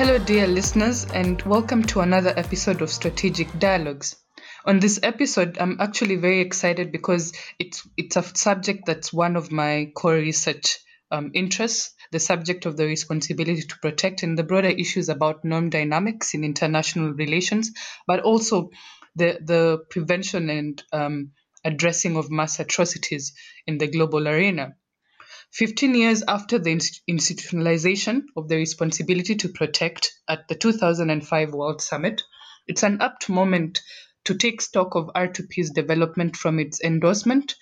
Hello, dear listeners, and welcome to another episode of Strategic Dialogues. On this episode, I'm actually very excited because it's it's a subject that's one of my core research um, interests, the subject of the responsibility to protect and the broader issues about norm dynamics in international relations, but also the the prevention and um, addressing of mass atrocities in the global arena. 15 years after the institutionalization of the responsibility to protect at the 2005 World Summit, it's an apt moment to take stock of R2P's development from its endorsement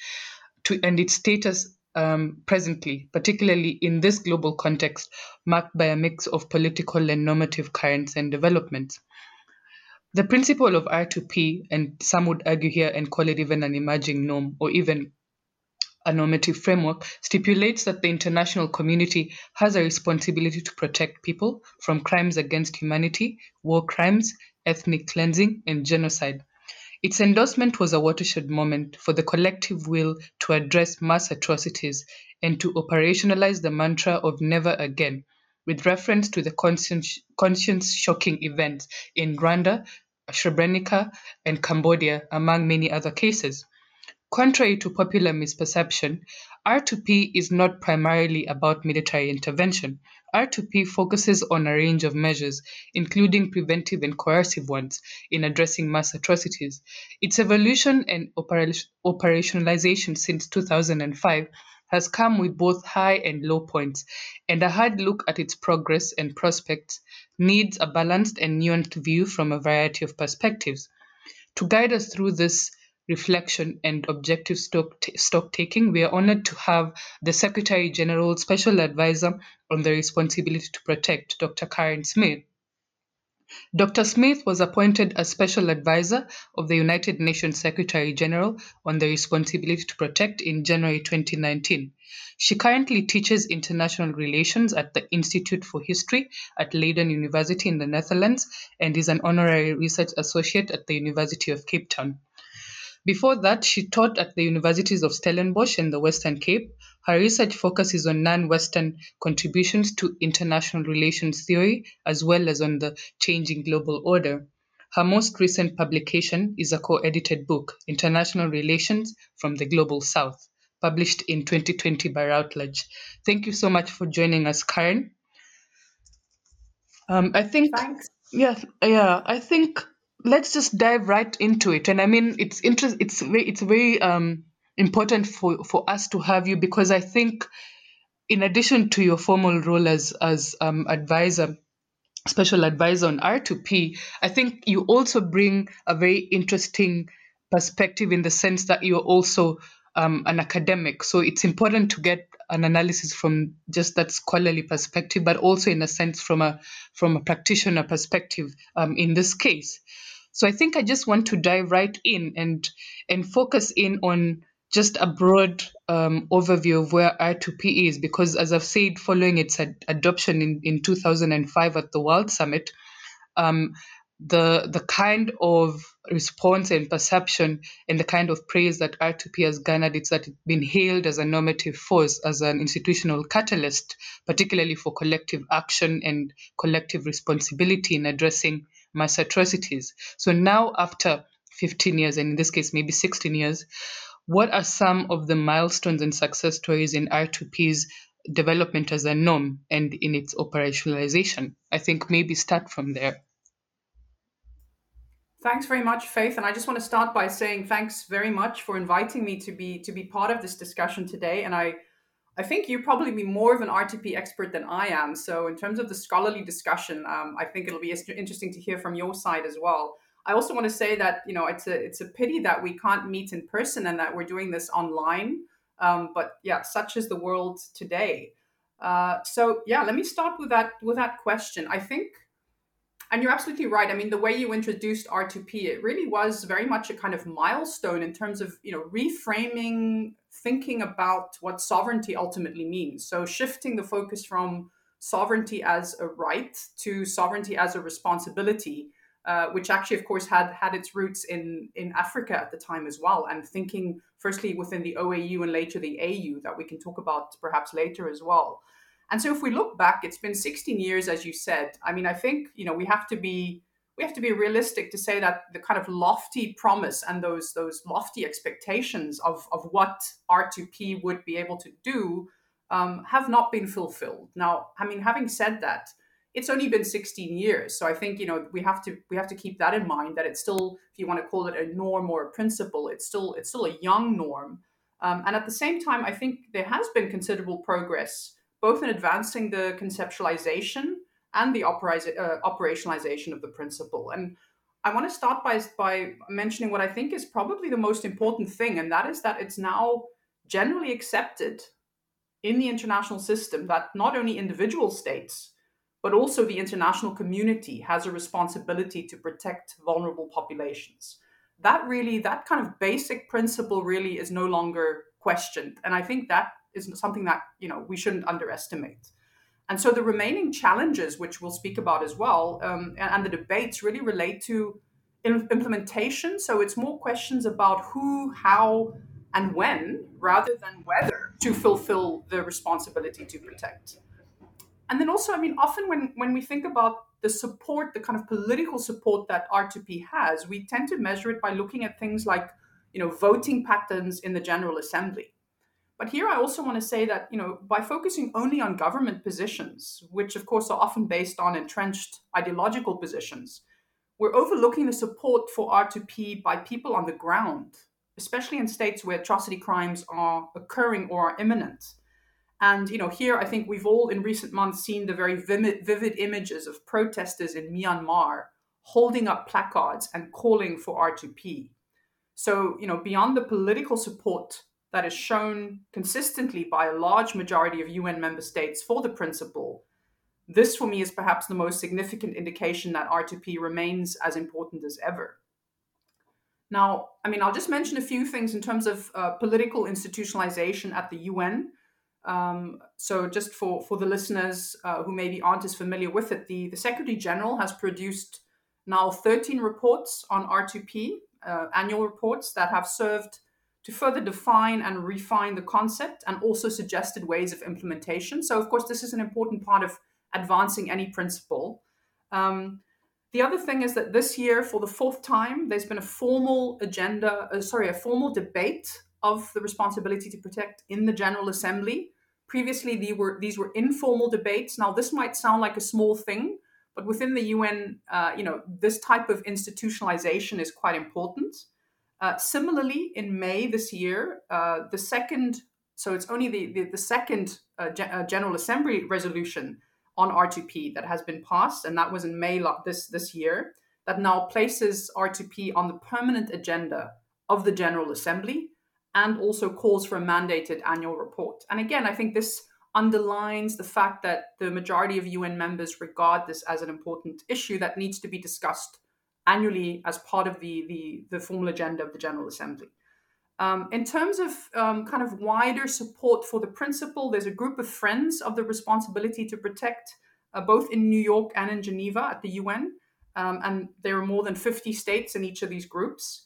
to and its status um, presently, particularly in this global context marked by a mix of political and normative currents and developments. The principle of R2P, and some would argue here and call it even an emerging norm or even a normative framework, stipulates that the international community has a responsibility to protect people from crimes against humanity, war crimes, ethnic cleansing, and genocide. Its endorsement was a watershed moment for the collective will to address mass atrocities and to operationalize the mantra of never again, with reference to the conscience shocking events in Rwanda, Srebrenica, and Cambodia, among many other cases. Contrary to popular misperception, R2P is not primarily about military intervention. R2P focuses on a range of measures, including preventive and coercive ones, in addressing mass atrocities. Its evolution and operationalization since 2005 has come with both high and low points, and a hard look at its progress and prospects needs a balanced and nuanced view from a variety of perspectives. To guide us through this reflection and objective stock, stock taking, we are honored to have the Secretary General Special Advisor on the Responsibility to Protect, Dr. Karen Smith. Dr. Smith was appointed as Special Advisor of the United Nations Secretary General on the Responsibility to Protect in January 2019. She currently teaches international relations at the Institute for History at Leiden University in the Netherlands and is an honorary research associate at the University of Cape Town. Before that, she taught at the universities of Stellenbosch and the Western Cape. Her research focuses on non-Western contributions to international relations theory, as well as on the changing global order. Her most recent publication is a co-edited book, International Relations from the Global South, published in 2020 by Routledge. Thank you so much for joining us, Karen. Um, I think, Thanks. yeah, yeah, I think let's just dive right into it. And I mean, it's interest. It's very, it's very um, important for for us to have you because I think, in addition to your formal role as as um, advisor, special advisor on R2P, I think you also bring a very interesting perspective in the sense that you're also um, an academic. So it's important to get an analysis from just that scholarly perspective, but also in a sense from a from a practitioner perspective um, in this case. So I think I just want to dive right in and and focus in on just a broad um, overview of where R2P is, because as I've said, following its ad- adoption in, in 2005 at the World Summit, um, the the kind of response and perception and the kind of praise that R2P has garnered is that it's been hailed as a normative force, as an institutional catalyst, particularly for collective action and collective responsibility in addressing mass atrocities. So now, after 15 years, and in this case, maybe 16 years, what are some of the milestones and success stories in R2P's development as a norm and in its operationalization? I think maybe start from there. Thanks very much, Faith. And I just want to start by saying thanks very much for inviting me to be to be part of this discussion today. And I I think you probably be more of an R2P expert than I am. So in terms of the scholarly discussion, um, I think it'll be interesting to hear from your side as well. I also want to say that you know it's a it's a pity that we can't meet in person and that we're doing this online. Um, but yeah, such is the world today. Uh, so yeah, let me start with that with that question. I think and you're absolutely right. I mean, the way you introduced R2P, it really was very much a kind of milestone in terms of, you know, reframing, thinking about what sovereignty ultimately means. So shifting the focus from sovereignty as a right to sovereignty as a responsibility, uh, which actually, of course, had had its roots in in Africa at the time as well, and thinking firstly within the OAU and later the AU that we can talk about perhaps later as well. And so if we look back, it's been 16 years, as you said. I mean, I think you know we have to be we have to be realistic to say that the kind of lofty promise and those those lofty expectations of of what R2P would be able to do um, have not been fulfilled. Now, I mean, having said that, it's only been 16 years, so I think you know we have to we have to keep that in mind that it's still, if you want to call it a norm or a principle, it's still it's still a young norm. Um, and at the same time, I think there has been considerable progress both in advancing the conceptualization and the uh, operationalization of the principle. And I want to start by, by mentioning what I think is probably the most important thing, and that is that it's now generally accepted in the international system that not only individual states, but also the international community has a responsibility to protect vulnerable populations. That really, that kind of basic principle really is no longer questioned. And I think that is something that you know we shouldn't underestimate. And so the remaining challenges, which we'll speak about as well, um, and, and, the debates really relate to implementation. So it's more questions about who, how, and when, rather than whether to fulfill the responsibility to protect. And then also, I mean, often when, when we think about the support, the kind of political support that R2P has, we tend to measure it by looking at things like, you know, voting patterns in the General Assembly. But here I also want to say that, you know, by focusing only on government positions, which of course are often based on entrenched ideological positions, we're overlooking the support for R2P by people on the ground, especially in states where atrocity crimes are occurring or are imminent. And you know, here I think we've all in recent months seen the very vivid, images of protesters in Myanmar holding up placards and calling for R2P. So, you know, beyond the political support that is shown consistently by a large majority of UN member states for the principle, this for me is perhaps the most significant indication that R2P remains as important as ever. Now, I mean, I'll just mention a few things in terms of uh, political institutionalization at the UN. Um, so, just for, for the listeners uh, who maybe aren't as familiar with it, the, the Secretary General has produced now 13 reports on R2P, uh, annual reports that have served to further define and refine the concept and also suggested ways of implementation. So, of course, this is an important part of advancing any principle. Um, the other thing is that this year, for the fourth time, there's been a formal agenda, uh, sorry, a formal debate of the responsibility to protect in the General Assembly. Previously, these were these were informal debates. Now, this might sound like a small thing, but within the UN, uh, you know, this type of institutionalization is quite important. Uh, similarly, in May this year, uh, the second, so it's only the, the, the second uh, Ge- uh, General Assembly resolution on R2P that has been passed, and that was in May this, this year, that now places R2P on the permanent agenda of the General Assembly and also calls for a mandated annual report. And again, I think this underlines the fact that the majority of UN members regard this as an important issue that needs to be discussed annually as part of the, the, the formal agenda of the General Assembly. Um, in terms of um, kind of wider support for the principle, there's a group of friends of the responsibility to protect, uh, both in New York and in Geneva at the UN. Um, and there are more than 50 states in each of these groups.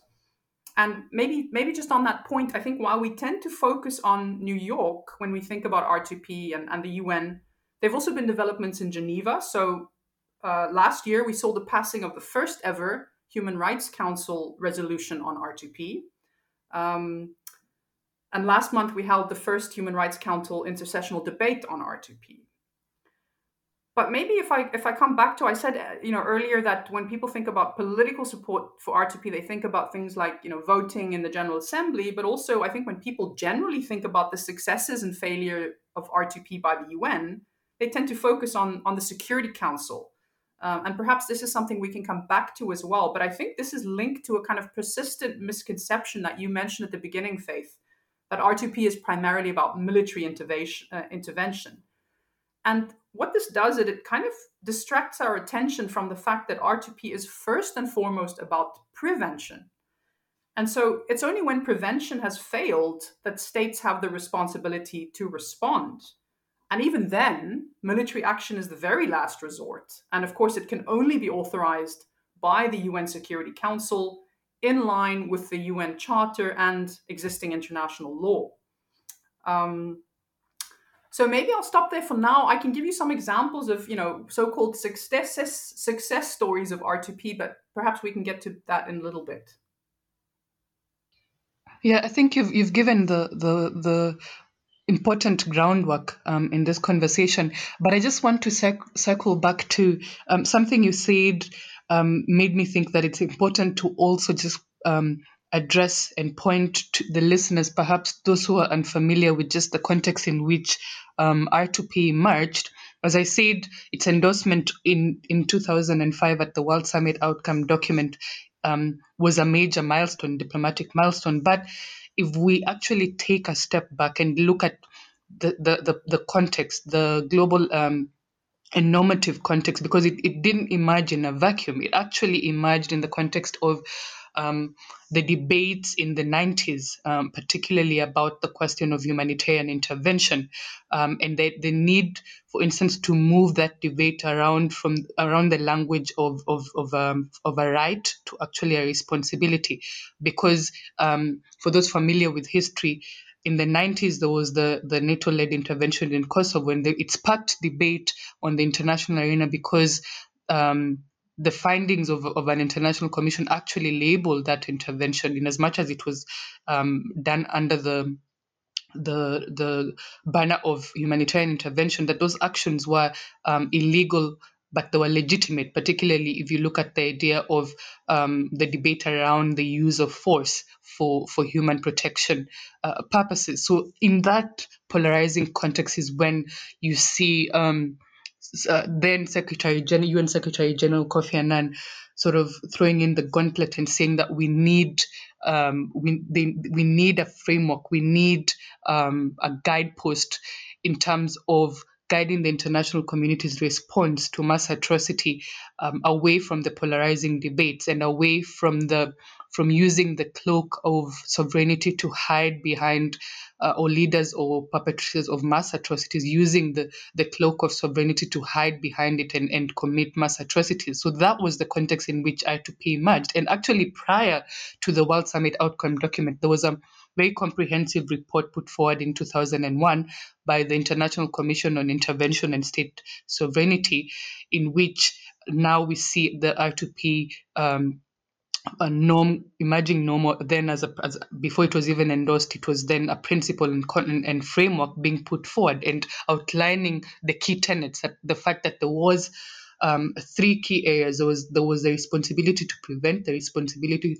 And maybe, maybe just on that point, I think while we tend to focus on New York when we think about R2P and, and the UN, there have also been developments in Geneva. So uh, last year, we saw the passing of the first ever Human Rights Council resolution on R2P. Um, and last month, we held the first Human Rights Council intersessional debate on R2P. But maybe if I if I come back to I said uh, you know earlier that when people think about political support for R2P, they think about things like you know voting in the General Assembly, but also I think when people generally think about the successes and failure of R2P by the UN, they tend to focus on on the Security Council um, and perhaps this is something we can come back to as well. But I think this is linked to a kind of persistent misconception that you mentioned at the beginning, Faith, that R2P is primarily about military intervention. Uh, intervention. And what this does is it kind of distracts our attention from the fact that R2P is first and foremost about prevention. And so it's only when prevention has failed that states have the responsibility to respond. And even then, military action is the very last resort. And of course, it can only be authorized by the UN Security Council in line with the UN Charter and existing international law. Um, So maybe I'll stop there for now. I can give you some examples of, you know, so-called success success stories of R2P, but perhaps we can get to that in a little bit. Yeah, I think you've you've given the the the important groundwork um, in this conversation. But I just want to circ- circle back to um, something you said um, made me think that it's important to also just um, address and point to the listeners, perhaps those who are unfamiliar with just the context in which um, R2P emerged. As I said, its endorsement in, in 2005 at the World Summit Outcome document um, was a major milestone, diplomatic milestone. But if we actually take a step back and look at the, the, the, the context, the global um, normative context, because it, it didn't emerge in a vacuum, it actually emerged in the context of um, the debates in the 90s, um, particularly about the question of humanitarian intervention um, and the, the need, for instance, to move that debate around from around the language of of of, um, of a right to actually a responsibility, because um, for those familiar with history. In the 90s, there was the, the NATO led intervention in Kosovo, and the, it sparked debate on the international arena because um, the findings of, of an international commission actually labeled that intervention in as much as it was um, done under the the the banner of humanitarian intervention that those actions were um, illegal but they were legitimate, particularly if you look at the idea of um, the debate around the use of force for, for human protection uh, purposes. So, in that polarizing context, is when you see um, uh, then Secretary General, UN Secretary General Kofi Annan, sort of throwing in the gauntlet and saying that we need um, we they, we need a framework, we need um, a guidepost in terms of guiding the international community's response to mass atrocity um, away from the polarizing debates and away from the from using the cloak of sovereignty to hide behind uh, or leaders or perpetrators of mass atrocities using the, the cloak of sovereignty to hide behind it and, and commit mass atrocities. So that was the context in which R2P emerged. And actually, prior to the World Summit outcome document, there was a very comprehensive report put forward in 2001 by the International Commission on Intervention and State Sovereignty, in which now we see the R2P um, a norm, emerging norm, then as a as, before it was even endorsed, it was then a principle and, and framework being put forward and outlining the key tenets. That the fact that there was um, three key areas. There was there was the responsibility to prevent, the responsibility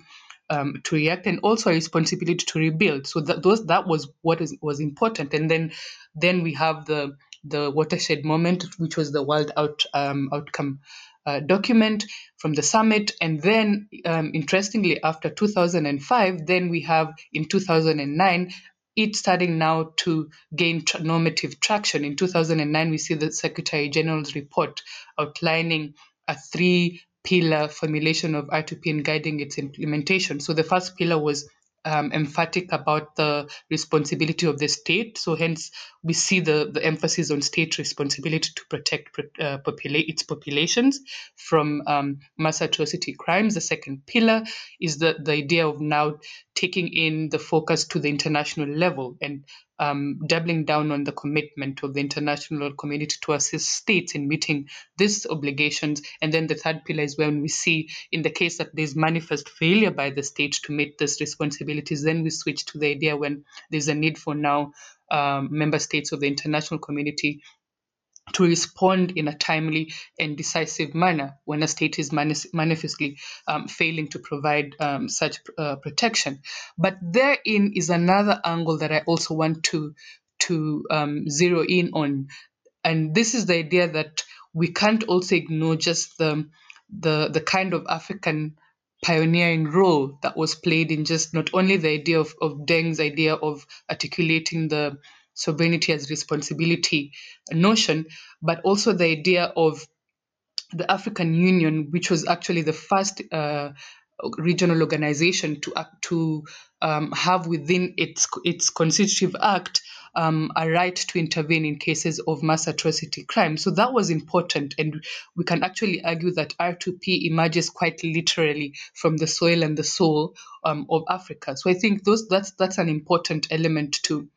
um, to react, and also a responsibility to rebuild. So that those that was what is, was important. And then then we have the the watershed moment, which was the world out um, outcome uh, document from the summit. And then, um, interestingly, after 2005, then we have in 2009 it starting now to gain normative traction. In 2009, we see the Secretary General's report outlining a three pillar formulation of R2P and guiding its implementation. So the first pillar was um, emphatic about the responsibility of the state. So hence we see the, the emphasis on state responsibility to protect uh, popula- its populations from um, mass atrocity crimes. The second pillar is the, the idea of now taking in the focus to the international level and um, doubling down on the commitment of the international community to assist states in meeting these obligations. And then the third pillar is when we see, in the case that there's manifest failure by the state to meet these responsibilities, then we switch to the idea when there's a need for now um, member states of the international community to respond in a timely and decisive manner when a state is manifestly um, failing to provide um, such uh, protection. But therein is another angle that I also want to to um, zero in on, and this is the idea that we can't also ignore just the the the kind of African pioneering role that was played in just not only the idea of, of Deng's idea of articulating the sovereignty as responsibility notion, but also the idea of the African Union, which was actually the first uh, regional organization to to um, have within its its constitutive act um, a right to intervene in cases of mass atrocity crime. So that was important, and we can actually argue that R2P emerges quite literally from the soil and the soul um, of Africa. So I think those that's that's an important element to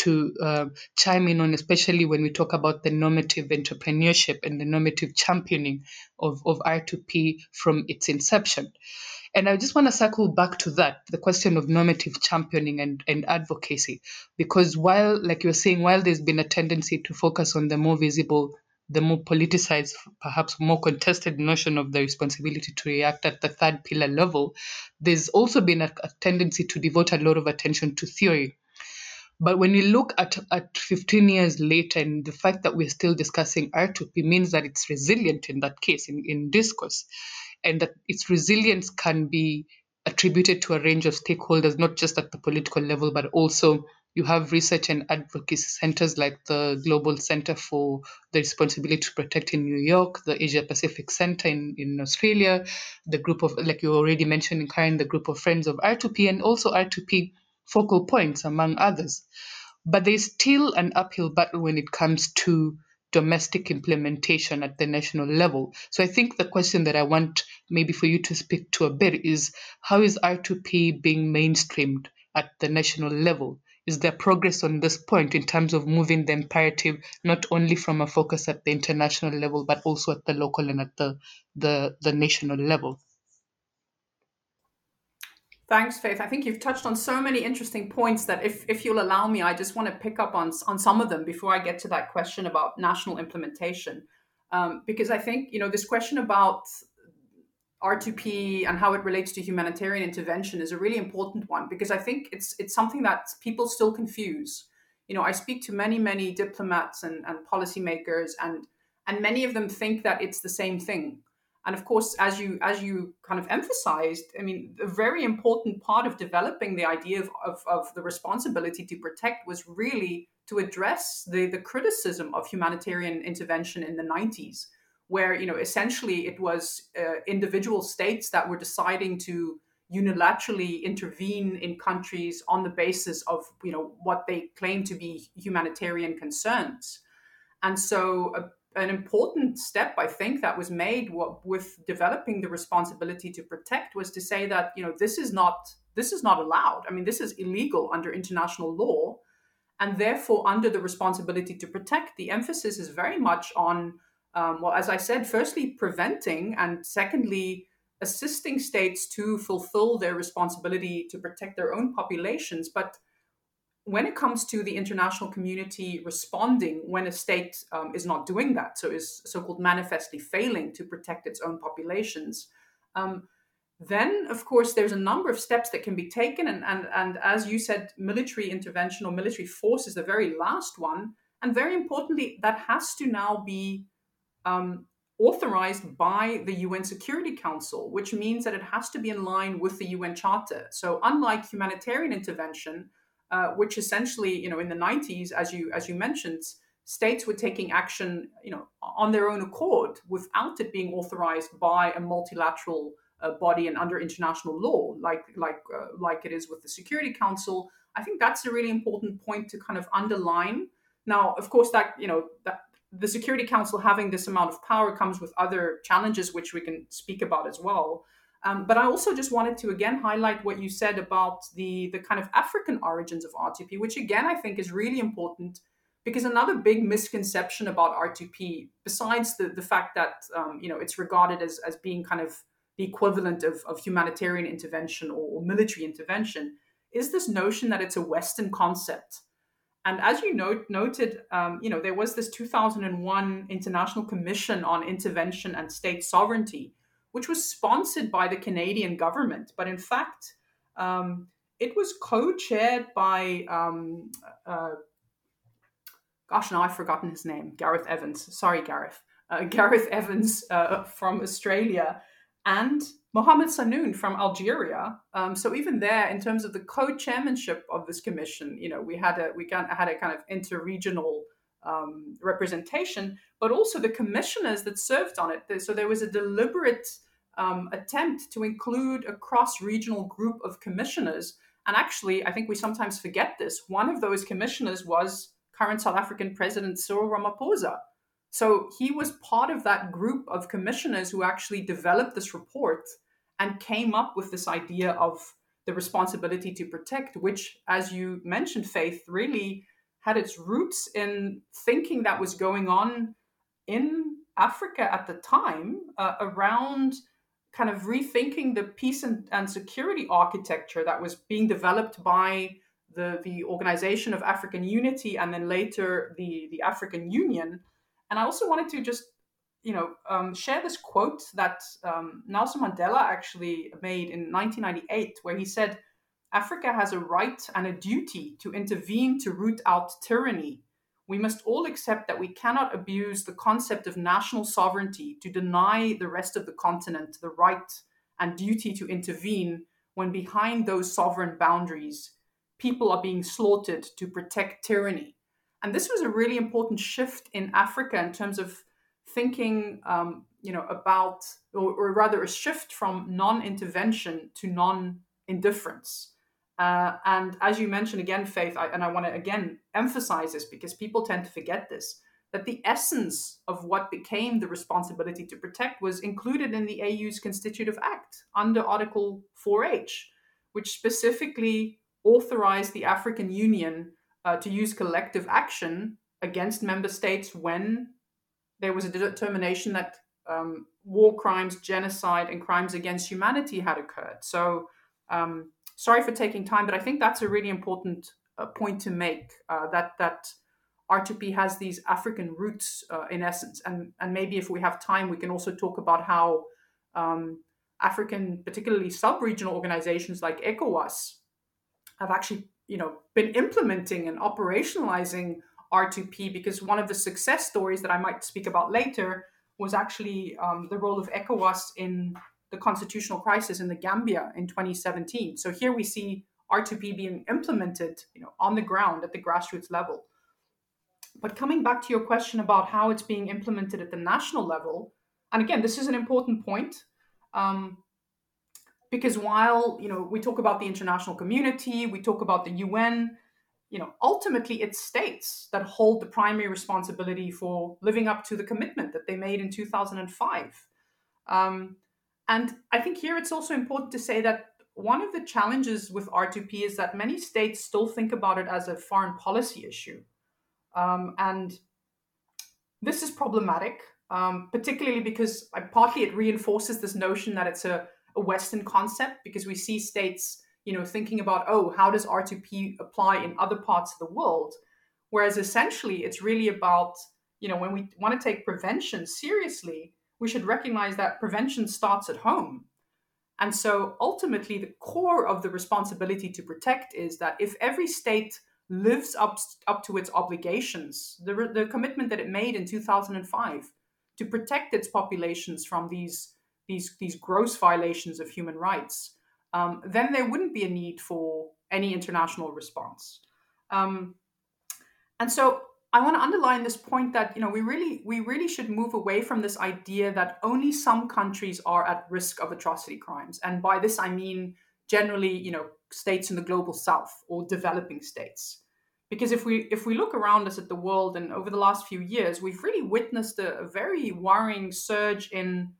to uh, chime in on, especially when we talk about the normative entrepreneurship and the normative championing of, of R2P from its inception. And I just want to circle back to that, the question of normative championing and, and advocacy. Because while, like you're saying, while there's been a tendency to focus on the more visible, the more politicized, perhaps more contested notion of the responsibility to react at the third pillar level, there's also been a, a tendency to devote a lot of attention to theory. But when you look at, at 15 years later, and the fact that we're still discussing R2P means that it's resilient in that case, in, in discourse and that its resilience can be attributed to a range of stakeholders, not just at the political level, but also you have research and advocacy centers like the Global Center for the Responsibility to Protect in New York, the Asia Pacific Center in, in Australia, the group of, like you already mentioned, in Karen, the group of friends of R2P, and also R2P focal points, among others. But there's still an uphill battle when it comes to domestic implementation at the national level. So I think the question that I want maybe for you to speak to a bit is how is R2P being mainstreamed at the national level? Is there progress on this point in terms of moving the imperative not only from a focus at the international level but also at the local and at the the, the national level? Thanks, Faith. I think you've touched on so many interesting points that if, if you'll allow me, I just want to pick up on, on some of them before I get to that question about national implementation. Um, because I think, you know, this question about R2P and how it relates to humanitarian intervention is a really important one because I think it's it's something that people still confuse. You know, I speak to many, many diplomats and, and policymakers and and many of them think that it's the same thing and of course as you as you kind of emphasized i mean a very important part of developing the idea of, of, of, the responsibility to protect was really to address the, the criticism of humanitarian intervention in the 90s where you know essentially it was uh, individual states that were deciding to unilaterally intervene in countries on the basis of you know what they claim to be humanitarian concerns. And so uh, an important step I think that was made with developing the responsibility to protect was to say that you know this is not this is not allowed. I mean this is illegal under international law, and therefore under the responsibility to protect, the emphasis is very much on um, well, as I said, firstly preventing, and secondly assisting states to fulfill their responsibility to protect their own populations, but when it comes to the international community responding when a state um, is not doing that, so is so-called manifestly failing to protect its own populations, um, then of course there's a number of steps that can be taken, and and and as you said, military intervention or military force is the very last one, and very importantly, that has to now be um, authorized by the UN Security Council, which means that it has to be in line with the UN Charter. So unlike humanitarian intervention uh, which essentially, you know, in the 90s, as you as you mentioned, states were taking action, you know, on their own accord without it being authorized by a multilateral uh, body and under international law, like like uh, like it is with the Security Council. I think that's a really important point to kind of underline. Now, of course, that you know that the Security Council having this amount of power comes with other challenges, which we can speak about as well. Um, but I also just wanted to again highlight what you said about the the kind of African origins of R2P, which again I think is really important because another big misconception about R2P, besides the, the fact that um, you know it's regarded as, as being kind of the equivalent of, of humanitarian intervention or, or military intervention, is this notion that it's a Western concept. And as you note, noted, um, you know there was this 2001 International Commission on Intervention and State Sovereignty, which was sponsored by the Canadian government. But in fact, um, it was co chaired by, um, uh, gosh, now I've forgotten his name, Gareth Evans. Sorry, Gareth. Uh, Gareth Evans uh, from Australia and Mohamed Sahnoun from Algeria. Um, so even there, in terms of the co-chairmanship of this commission, you know, we had a we had a kind of inter-regional um, representation, but also the commissioners that served on it. So there was a deliberate um, attempt to include a cross regional group of commissioners. And actually, I think we sometimes forget this. One of those commissioners was current South African President Cyril Ramaphosa. So he was part of that group of commissioners who actually developed this report and came up with this idea of the responsibility to protect, which, as you mentioned, Faith, really had its roots in thinking that was going on in Africa at the time uh, around kind of rethinking the peace and, and security architecture that was being developed by the, the Organization of African Unity and then later the, the African Union. And I also wanted to just, you know, um, share this quote that um, Nelson Mandela actually made in 1998, where he said, Africa has a right and a duty to intervene to root out tyranny. We must all accept that we cannot abuse the concept of national sovereignty to deny the rest of the continent the right and duty to intervene when behind those sovereign boundaries people are being slaughtered to protect tyranny. And this was a really important shift in Africa in terms of thinking, um, you know, about, or, or, rather, a shift from non-intervention to non-indifference. Uh, and as you mentioned again, Faith, I, and I want to again emphasize this because people tend to forget this that the essence of what became the responsibility to protect was included in the AU's Constitutive Act under Article 4H, which specifically authorized the African Union uh, to use collective action against member states when there was a determination that um, war crimes, genocide, and crimes against humanity had occurred. So, um, sorry for taking time, but I think that's a really important uh, point to make. Uh, that that R2P has these African roots uh, in essence, and and maybe if we have time, we can also talk about how um, African, particularly sub-regional organizations like ECOWAS, have actually you know been implementing and operationalizing R2P because one of the success stories that I might speak about later was actually um, the role of ECOWAS in the constitutional crisis in the Gambia in 2017. So here we see R2P being implemented, you know, on the ground at the grassroots level. But coming back to your question about how it's being implemented at the national level, and again, this is an important point. Um, because while you know we talk about the international community we talk about the un you know ultimately it's states that hold the primary responsibility for living up to the commitment that they made in 2005 um, and i think here it's also important to say that one of the challenges with r2p is that many states still think about it as a foreign policy issue um, and this is problematic um, particularly because partly it reinforces this notion that it's a a Western concept because we see states, you know, thinking about, oh, how does R2P apply in other parts of the world? Whereas essentially it's really about, you know, when we want to take prevention seriously, we should recognize that prevention starts at home. And so ultimately, the core of the responsibility to protect is that if every state lives up, up to its obligations, the, the commitment that it made in 2005 to protect its populations from these these these gross violations of human rights, um, then there wouldn't be a need for any international response. Um, and so I want to underline this point that you know we really we really should move away from this idea that only some countries are at risk of atrocity crimes, and by this I mean generally you know states in the global south or developing states. Because if we if we look around us at the world and over the last few years we've really witnessed a, a very worrying surge in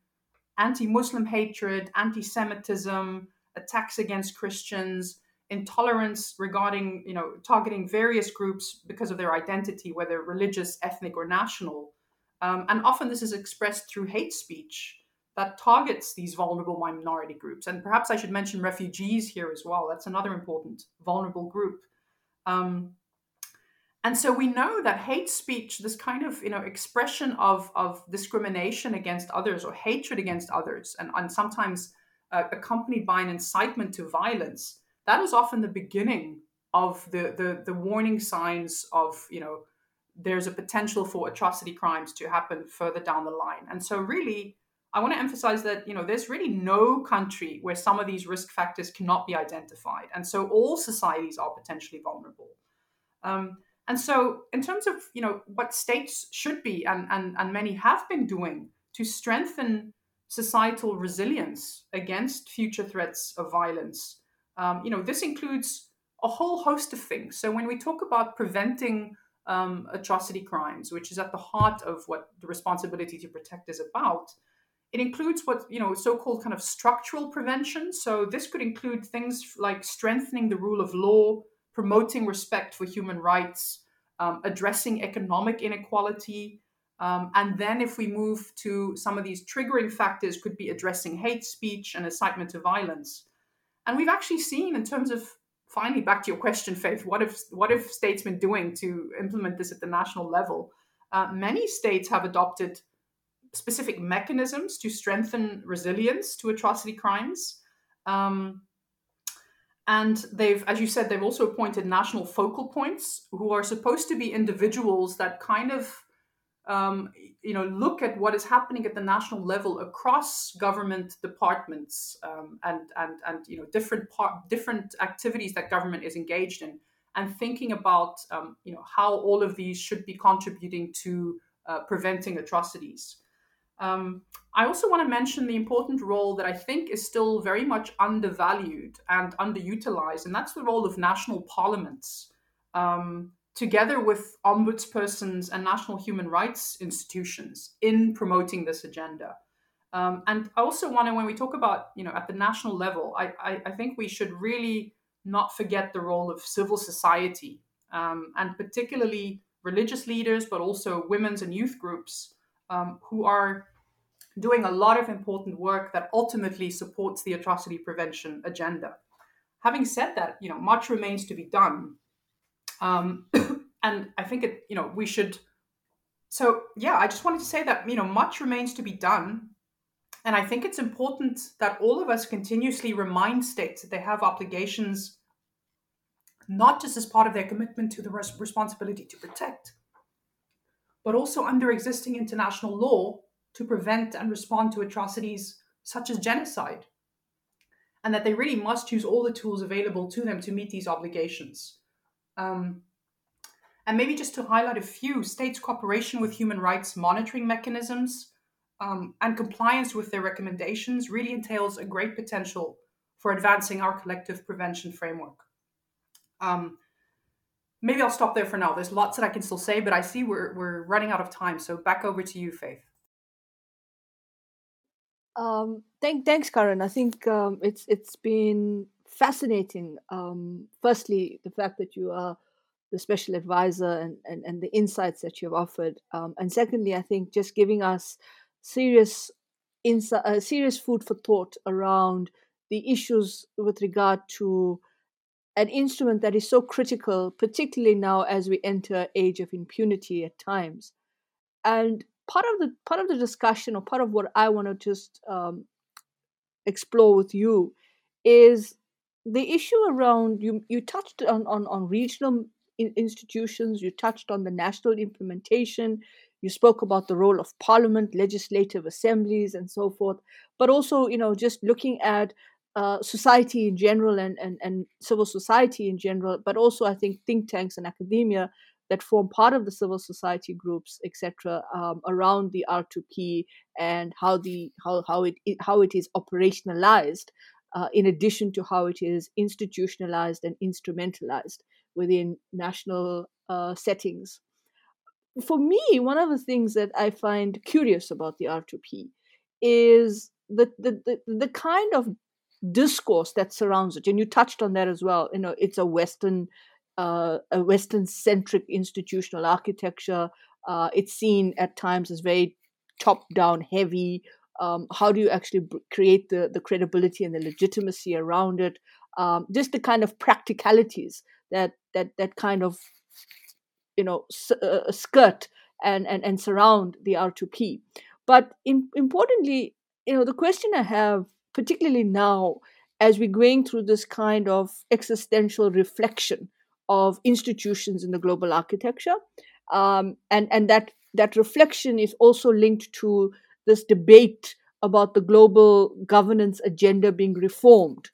anti-Muslim hatred, anti-Semitism, attacks against Christians, intolerance regarding, you know, targeting various groups because of their identity, whether religious, ethnic, or national. Um, and often this is expressed through hate speech that targets these vulnerable minority groups. And perhaps I should mention refugees here as well. That's another important vulnerable group. Um, and so we know that hate speech this kind of you know expression of of discrimination against others or hatred against others and, and sometimes uh, accompanied by an incitement to violence that is often the beginning of the, the the warning signs of you know there's a potential for atrocity crimes to happen further down the line. And so really i want to emphasize that you know there's really no country where some of these risk factors cannot be identified. And so all societies are potentially vulnerable. Um, and so, in terms of you know what states should be and, and, and many have been doing to strengthen societal resilience against future threats of violence, um, you know this includes a whole host of things. So when we talk about preventing um, atrocity crimes, which is at the heart of what the responsibility to protect is about, it includes what you know so-called kind of structural prevention. So this could include things like strengthening the rule of law promoting respect for human rights, um, addressing economic inequality. Um, and then, if we move to some of these triggering factors, could be addressing hate speech and incitement to violence. And we've actually seen, in terms of finally back to your question, Faith, what if what have states been doing to implement this at the national level? Uh, many states have adopted specific mechanisms to strengthen resilience to atrocity crimes. Um, and they've, as you said, they've also appointed national focal points who are supposed to be individuals that kind of, um, you know, look at what is happening at the national level across government departments um, and and and you know different part, different activities that government is engaged in, and thinking about um, you know how all of these should be contributing to uh, preventing atrocities. Um, I also want to mention the important role that I think is still very much undervalued and underutilized, and that's the role of national parliaments, um, together with ombudspersons and national human rights institutions in promoting this agenda. Um, and I also want to, when we talk about, you know, at the national level, I, I, I think we should really not forget the role of civil society, um, and particularly religious leaders, but also women's and youth groups um, who are doing a lot of important work that ultimately supports the atrocity prevention agenda. Having said that, you know, much remains to be done. Um, and I think it, you know, we should. So yeah, I just wanted to say that you know much remains to be done, and I think it's important that all of us continuously remind states that they have obligations, not just as part of their commitment to the res- responsibility to protect, but also under existing international law to prevent and respond to atrocities such as genocide, and that they really must use all the tools available to them to meet these obligations. Um, and maybe just to highlight a few, states' cooperation with human rights monitoring mechanisms um, and compliance with their recommendations really entails a great potential for advancing our collective prevention framework. Um, maybe I'll stop there for now. There's lots that I can still say, but I see we're, we're running out of time. So back over to you, Faith. Um, thank, thanks, Karen. I think um, it's it's been fascinating. Um, firstly, the fact that you are the special advisor and, and, and the insights that you've offered, um, and secondly, I think just giving us serious insight, uh, serious food for thought around the issues with regard to an instrument that is so critical, particularly now as we enter age of impunity at times. And part of the part of the discussion or part of what I want to just um, explore with you is the issue around you you touched on on, on regional institutions you touched on the national implementation you spoke about the role of parliament legislative assemblies and so forth but also you know just looking at uh, society in general and, and, and civil society in general but also i think think tanks and academia that form part of the civil society groups, etc., um, around the R2P and how the how how it how it is operationalized, uh, in addition to how it is institutionalized and instrumentalized within national uh, settings. For me, one of the things that I find curious about the R2P is the the, the, the kind of discourse that surrounds it and you touched on that as well you know it's a western uh, a Western centric institutional architecture. Uh, it's seen at times as very top down heavy. Um, how do you actually b- create the, the credibility and the legitimacy around it? Um, just the kind of practicalities that that that kind of you know s- uh, skirt and, and and surround the R2P. But in, importantly, you know the question I have, particularly now as we're going through this kind of existential reflection of institutions in the global architecture. Um, and, and that, that reflection is also linked to this debate about the global governance agenda being reformed.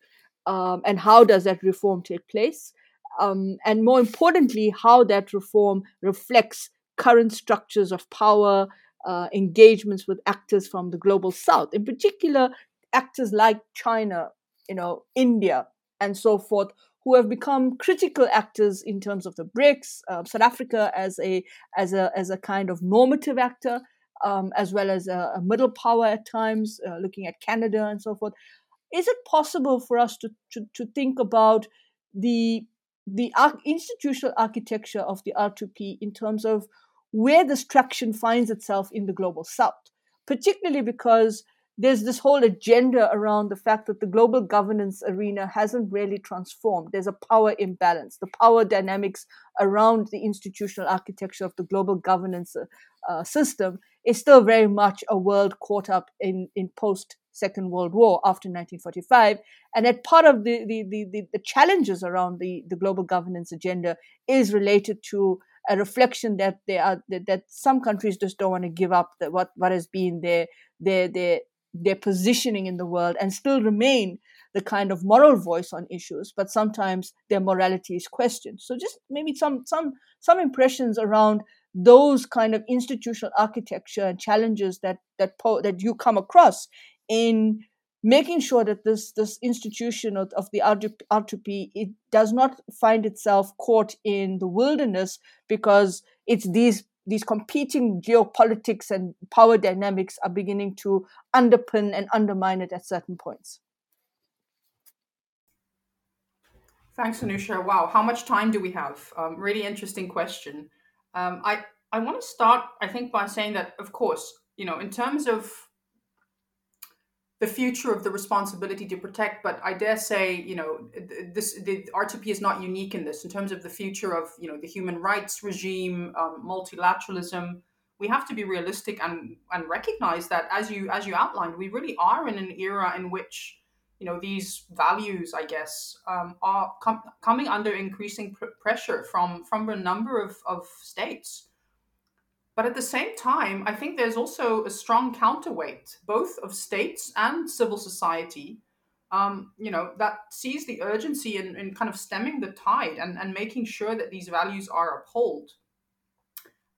Um, and how does that reform take place? Um, and more importantly, how that reform reflects current structures of power, uh, engagements with actors from the global south, in particular, actors like China, you know, India, and so forth, who have become critical actors in terms of the BRICS, uh, South Africa as a as a as a kind of normative actor, um, as well as a, a, middle power at times, uh, looking at Canada and so forth. Is it possible for us to, to to think about the the institutional architecture of the R2P in terms of where this traction finds itself in the global south, particularly because there's this whole agenda around the fact that the global governance arena hasn't really transformed. There's a power imbalance. The power dynamics around the institutional architecture of the global governance uh, system is still very much a world caught up in, in post Second World War after 1945. And that part of the, the, the, the, challenges around the, the global governance agenda is related to a reflection that they are that, that some countries just don't want to give up that what, what has been their their their their positioning in the world and still remain the kind of moral voice on issues, but sometimes their morality is questioned. So just maybe some some some impressions around those kind of institutional architecture and challenges that that po- that you come across in making sure that this this institution of, of the R2P it does not find itself caught in the wilderness because it's these these competing geopolitics and power dynamics are beginning to underpin and undermine it at certain points. Thanks, Sanusha. Wow, how much time do we have? Um, really interesting question. Um, I I want to start, I think, by saying that, of course, you know, in terms of the future of the responsibility to protect but i dare say you know this the r2p is not unique in this. In terms of the future of you know the human rights regime um, multilateralism we have to be realistic and and recognize that as you as you outlined we really are in an era in which you know these values i guess um, are com- coming under increasing pr- pressure from from a number of, of states but at the same time, I think there's also a strong counterweight, both of states and civil society, um, you know, that sees the urgency in, in kind of stemming the tide and, and making sure that these values are upheld.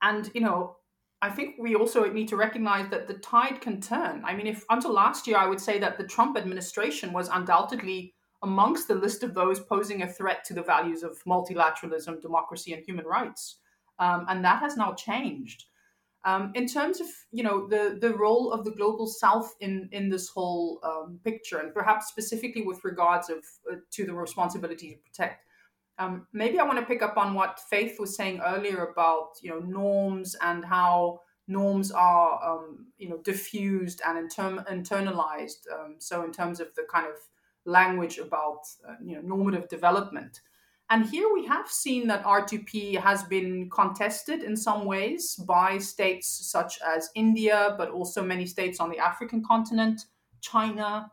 And, you know, I think we also need to recognize that the tide can turn. I mean, if until last year, I would say that the Trump administration was undoubtedly amongst the list of those posing a threat to the values of multilateralism, democracy, and human rights. Um, and that has now changed. Um, in terms of you know the the role of the global south in in this whole um, picture, and perhaps specifically with regards of uh, to the responsibility to protect, um, maybe I want to pick up on what Faith was saying earlier about you know norms and how norms are um, you know diffused and inter- internalized. Um, so in terms of the kind of language about uh, you know normative development. And here we have seen that R2P has been contested in some ways by states such as India, but also many states on the African continent, China.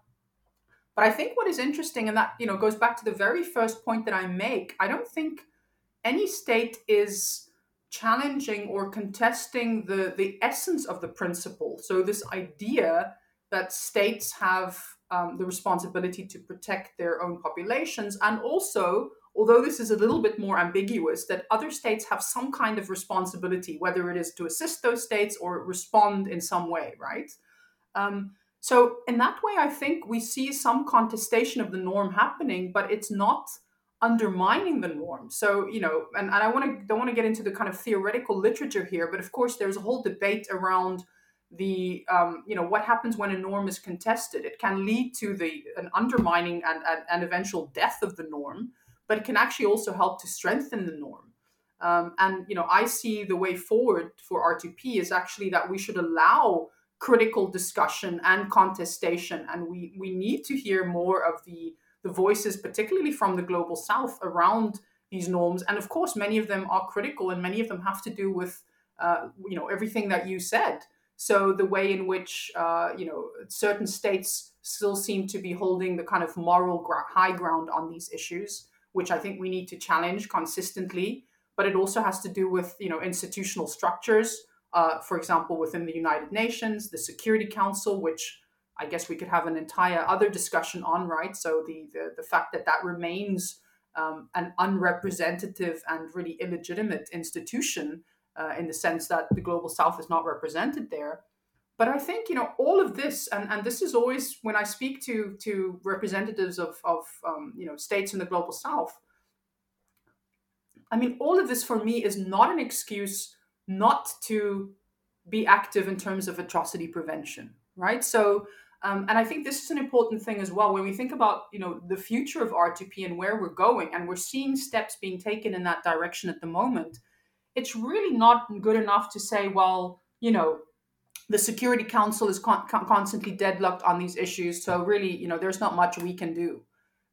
But I think what is interesting, and that you know goes back to the very first point that I make, I don't think any state is challenging or contesting the, the essence of the principle. So this idea that states have um, the responsibility to protect their own populations and also although this is a little bit more ambiguous, that other states have some kind of responsibility, whether it is to assist those states or respond in some way, right? Um, so, in that way, I think we see some contestation of the norm happening, but it's not undermining the norm. So, you know, and, and I want to don't want to get into the kind of theoretical literature here, but of course, there's a whole debate around the um, you know what happens when a norm is contested. It can lead to the an undermining and, and, and eventual death of the norm but it can actually also help to strengthen the norm. Um, and you know, I see the way forward for R2P is actually that we should allow critical discussion and contestation, and we we need to hear more of the the voices, particularly from the global south, around these norms. And of course, many of them are critical, and many of them have to do with uh, you know everything that you said. So the way in which uh, you know certain states still seem to be holding the kind of moral gra- high ground on these issues which I think we need to challenge consistently. But it also has to do with you know institutional structures. Uh, for example, within the United Nations, the Security Council, which I guess we could have an entire other discussion on, right? So the the, the fact that that remains um, an unrepresentative and really illegitimate institution uh, in the sense that the global south is not represented there but I think you know all of this, and, and this is always when I speak to to representatives of of um, you know states in the global south. I mean, all of this for me is not an excuse not to be active in terms of atrocity prevention, right? So Um, and I think this is an important thing as well when we think about you know the future of R2P and where we're going, and we're seeing steps being taken in that direction at the moment. It's really not good enough to say, well, you know, the Security Council is con- constantly deadlocked on these issues, so really, you know, there's not much we can do.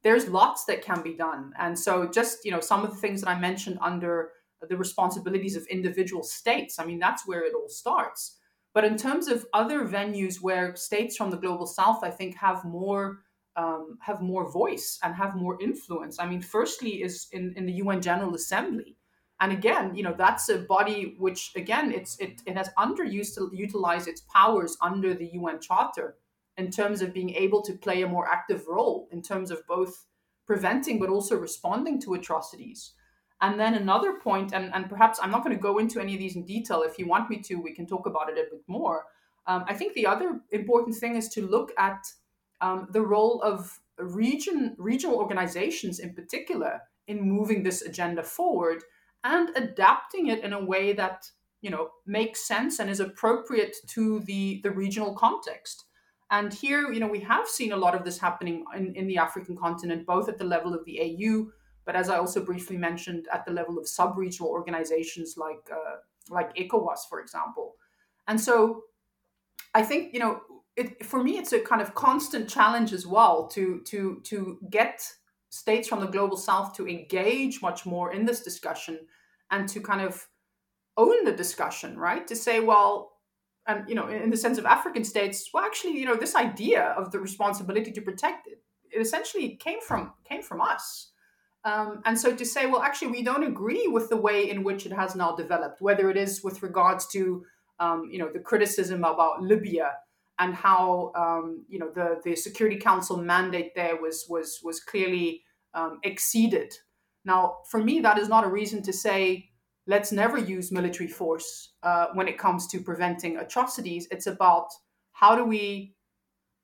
There's lots that can be done, and so just you know some of the things that I mentioned under the responsibilities of individual states. I mean, that's where it all starts but in terms of other venues where states from the global south, I think have more um, have more voice and have more influence. I mean, firstly is in, in the UN General Assembly. And again, you know, that's a body which again it's it, it has underused to utilize its powers under the UN Charter in terms of being able to play a more active role in terms of both preventing but also responding to atrocities. And then another point, and, and perhaps I'm not going to go into any of these in detail. If you want me to, we can talk about it a bit more. Um, I think the other important thing is to look at um, the role of region regional organizations in particular in moving this agenda forward and adapting it in a way that you know makes sense and is appropriate to the the regional context and here you know we have seen a lot of this happening in, in the african continent both at the level of the au but as I also briefly mentioned, at the level of sub-regional organizations like uh, like ECOWAS, for example. And so, I think you know, it, for me, it's a kind of constant challenge as well to to to get states from the global south to engage much more in this discussion and to kind of own the discussion, right? To say, well, and you know, in the sense of African states, well, actually, you know, this idea of the responsibility to protect it, it essentially came from came from us um, and so to say, well, actually, we don't agree with the way in which it has now developed, whether it is with regards to, um, you know, the criticism about Libya and how, um, you know, the, the Security Council mandate there was was was clearly um, exceeded. Now, for me, that is not a reason to say let's never use military force uh, when it comes to preventing atrocities. It's about how do we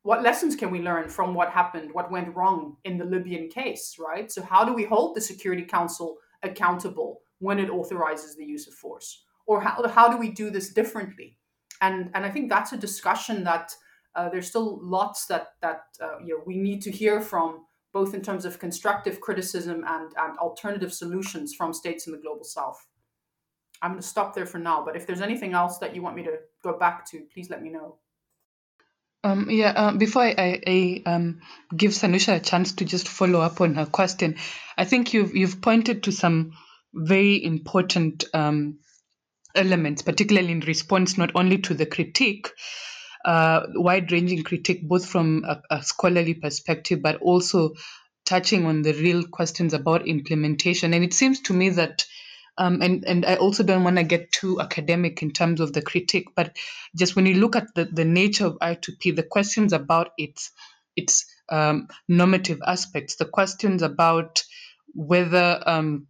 what lessons can we learn from what happened, what went wrong in the Libyan case, right? So, how do we hold the Security Council accountable when it authorizes the use of force? Or how, how do we do this differently? And, and I think that's a discussion that uh, there's still lots that, that uh, you know, we need to hear from, both in terms of constructive criticism and, and alternative solutions from states in the global south. I'm going to stop there for now, but if there's anything else that you want me to go back to, please let me know. Um, yeah, uh, before I, I, I um, give Sanusha a chance to just follow up on her question, I think you've you've pointed to some very important um, elements, particularly in response not only to the critique, uh, wide-ranging critique, both from a, a scholarly perspective, but also touching on the real questions about implementation. And it seems to me that um, and and I also don't want to get too academic in terms of the critique, but just when you look at the, the nature of R2P, the questions about its its um, normative aspects, the questions about whether um,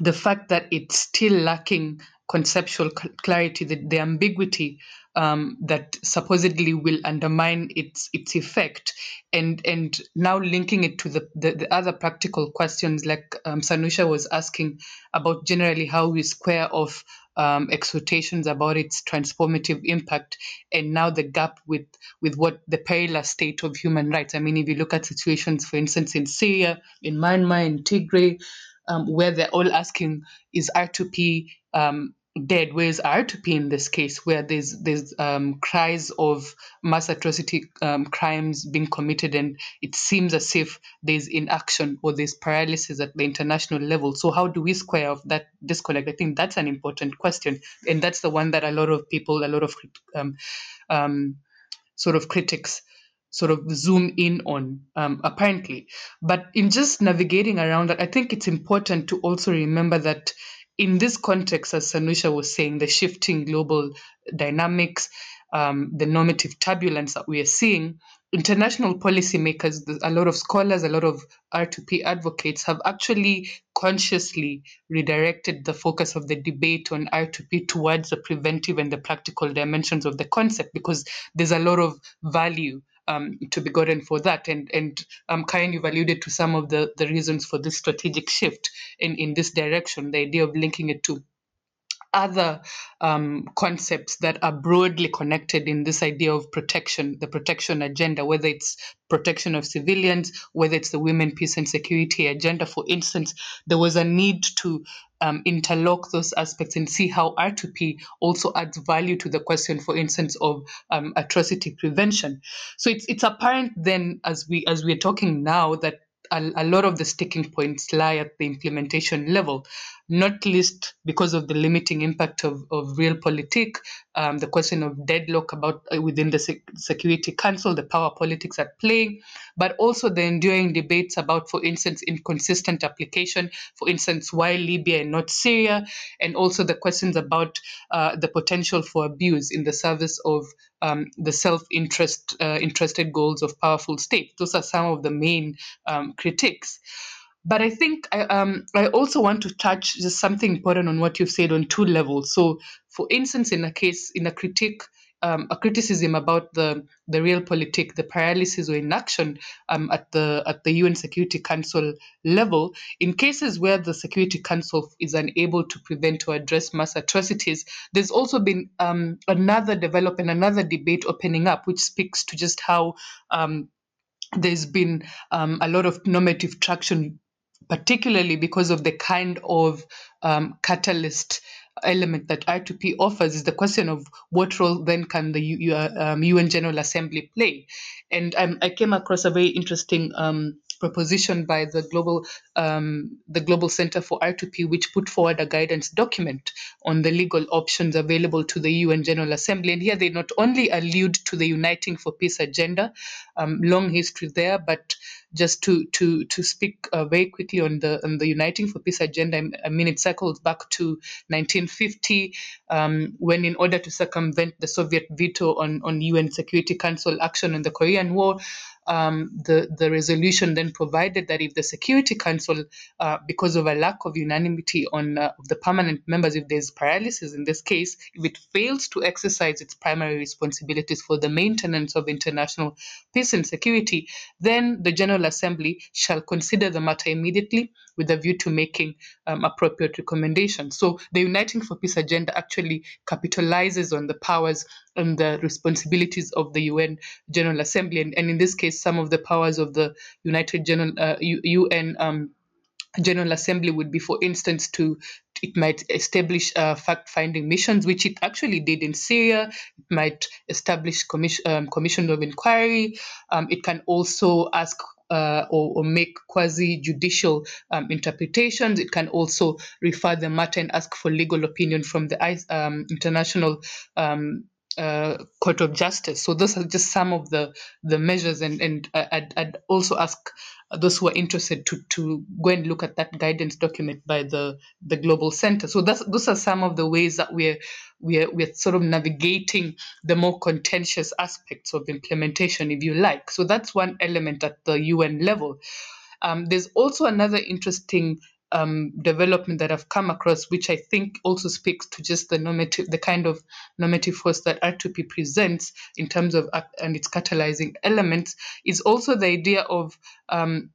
the fact that it's still lacking conceptual clarity, the, the ambiguity um, that supposedly will undermine its its effect, and and now linking it to the the, the other practical questions like um, Sanusha was asking about generally how we square off um, exhortations about its transformative impact, and now the gap with with what the perilous state of human rights. I mean, if you look at situations, for instance, in Syria, in Myanmar, in Tigray, um, where they're all asking, is R2P um, dead, whereas R2P in this case, where there's there's um, cries of mass atrocity um, crimes being committed, and it seems as if there's inaction or there's paralysis at the international level. So how do we square off that disconnect? I think that's an important question, and that's the one that a lot of people, a lot of um, um, sort of critics sort of zoom in on um, apparently but in just navigating around that i think it's important to also remember that in this context, as Sanusha was saying, the shifting global dynamics, um, the normative turbulence that we are seeing, international policymakers, a lot of scholars, a lot of R2P advocates have actually consciously redirected the focus of the debate on R2P towards the preventive and the practical dimensions of the concept because there's a lot of value um, to be gotten for that. And and um, Karen, you've alluded to some of the, the reasons for this strategic shift in, in this direction, the idea of linking it to other um, concepts that are broadly connected in this idea of protection, the protection agenda, whether it's protection of civilians, whether it's the women, peace, and security agenda, for instance, there was a need to um, interlock those aspects and see how R2P also adds value to the question, for instance, of um, atrocity prevention. So it's it's apparent then, as we as we're talking now, that a, a lot of the sticking points lie at the implementation level not least because of the limiting impact of, of realpolitik, um, the question of deadlock about uh, within the Sec- Security Council, the power politics at play, but also the enduring debates about, for instance, inconsistent application, for instance, why Libya and not Syria, and also the questions about uh, the potential for abuse in the service of um, the self-interest uh, interested goals of powerful states. Those are some of the main um, critiques. But I think I, um, I also want to touch just something important on what you've said on two levels. So, for instance, in a case, in a critique, um, a criticism about the the realpolitik, the paralysis or inaction um, at the at the UN Security Council level, in cases where the Security Council is unable to prevent or address mass atrocities, there's also been um, another development, another debate opening up, which speaks to just how um, there's been um, a lot of normative traction particularly because of the kind of um, catalyst element that R2P offers is the question of what role then can the U- um, UN General Assembly play. And um, I came across a very interesting um, proposition by the global um, the Global Center for R2P, which put forward a guidance document on the legal options available to the UN General Assembly. And here they not only allude to the Uniting for Peace agenda, um, long history there, but just to to to speak uh, very quickly on the on the Uniting for Peace agenda. I mean, it circles back to 1950, um, when in order to circumvent the Soviet veto on on UN Security Council action on the Korean War, um, the, the resolution then provided that if the Security Council, uh, because of a lack of unanimity on uh, the permanent members, if there's paralysis in this case, if it fails to exercise its primary responsibilities for the maintenance of international peace and security, then the General Assembly shall consider the matter immediately with a view to making um, appropriate recommendations. So the Uniting for Peace agenda actually capitalizes on the powers and the responsibilities of the UN General Assembly, and, and in this case, some of the powers of the United General uh, UN. Um, General Assembly would be, for instance, to it might establish uh, fact-finding missions, which it actually did in Syria. It might establish commission, um, commission of inquiry. Um, it can also ask uh, or, or, make quasi judicial um, interpretations. It can also refer the matter and ask for legal opinion from the um, international um, uh, Court of Justice. So those are just some of the the measures, and and I'd, I'd also ask those who are interested to to go and look at that guidance document by the the Global Center. So that's those are some of the ways that we're we're we're sort of navigating the more contentious aspects of implementation, if you like. So that's one element at the UN level. Um, there's also another interesting um, development that I've come across, which I think also speaks to just the normative, the kind of normative force that R2P presents in terms of and its catalyzing elements, is also the idea of um,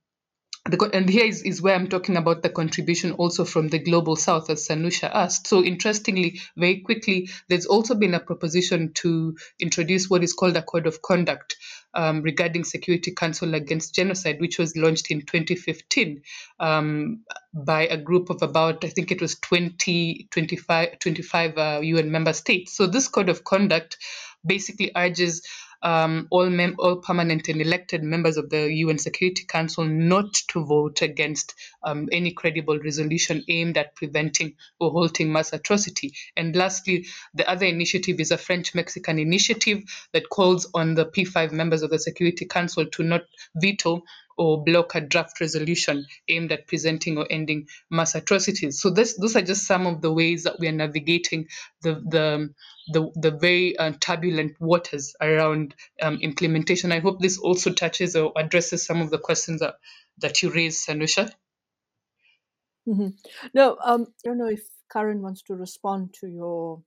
and here is, is where I'm talking about the contribution also from the global south, as Sanusha asked. So, interestingly, very quickly, there's also been a proposition to introduce what is called a code of conduct um, regarding Security Council Against Genocide, which was launched in 2015 um, by a group of about, I think it was 20, 25, 25 uh, UN member states. So, this code of conduct basically urges um, all, mem- all permanent and elected members of the UN Security Council not to vote against um, any credible resolution aimed at preventing or halting mass atrocity. And lastly, the other initiative is a French Mexican initiative that calls on the P5 members of the Security Council to not veto or block a draft resolution aimed at presenting or ending mass atrocities. So this, those are just some of the ways that we are navigating the the the, the very uh, turbulent waters around um, implementation. I hope this also touches or addresses some of the questions that, that you raised, Sanusha. Mm-hmm. No, um, I don't know if Karen wants to respond to your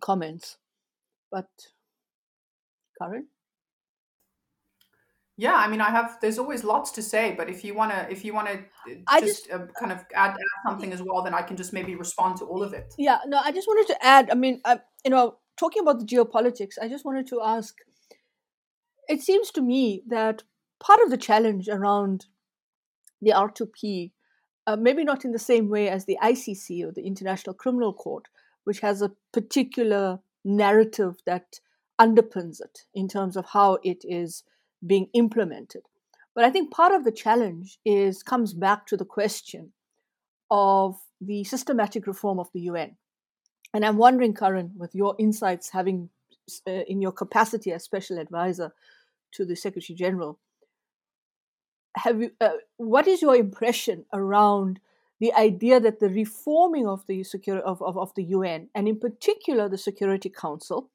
comments, but Karen? Yeah, I mean, I have. There's always lots to say, but if you wanna, if you wanna, uh, just, just uh, kind of add, add, something as well, then I can just maybe respond to all of it. Yeah, no, I just wanted to add. I mean, uh, you know, talking about the geopolitics, I just wanted to ask. It seems to me that part of the challenge around the R2P, uh, maybe not in the same way as the ICC or the International Criminal Court, which has a particular narrative that underpins it in terms of how it is being implemented. But I think part of the challenge is comes back to the question of the systematic reform of the UN. And I'm wondering, Karen, with your insights, having uh, in your capacity as special advisor to the Secretary General, have you? Uh, what is your impression around the idea that the reforming of the security of, of, of the UN, and in particular the Security Council,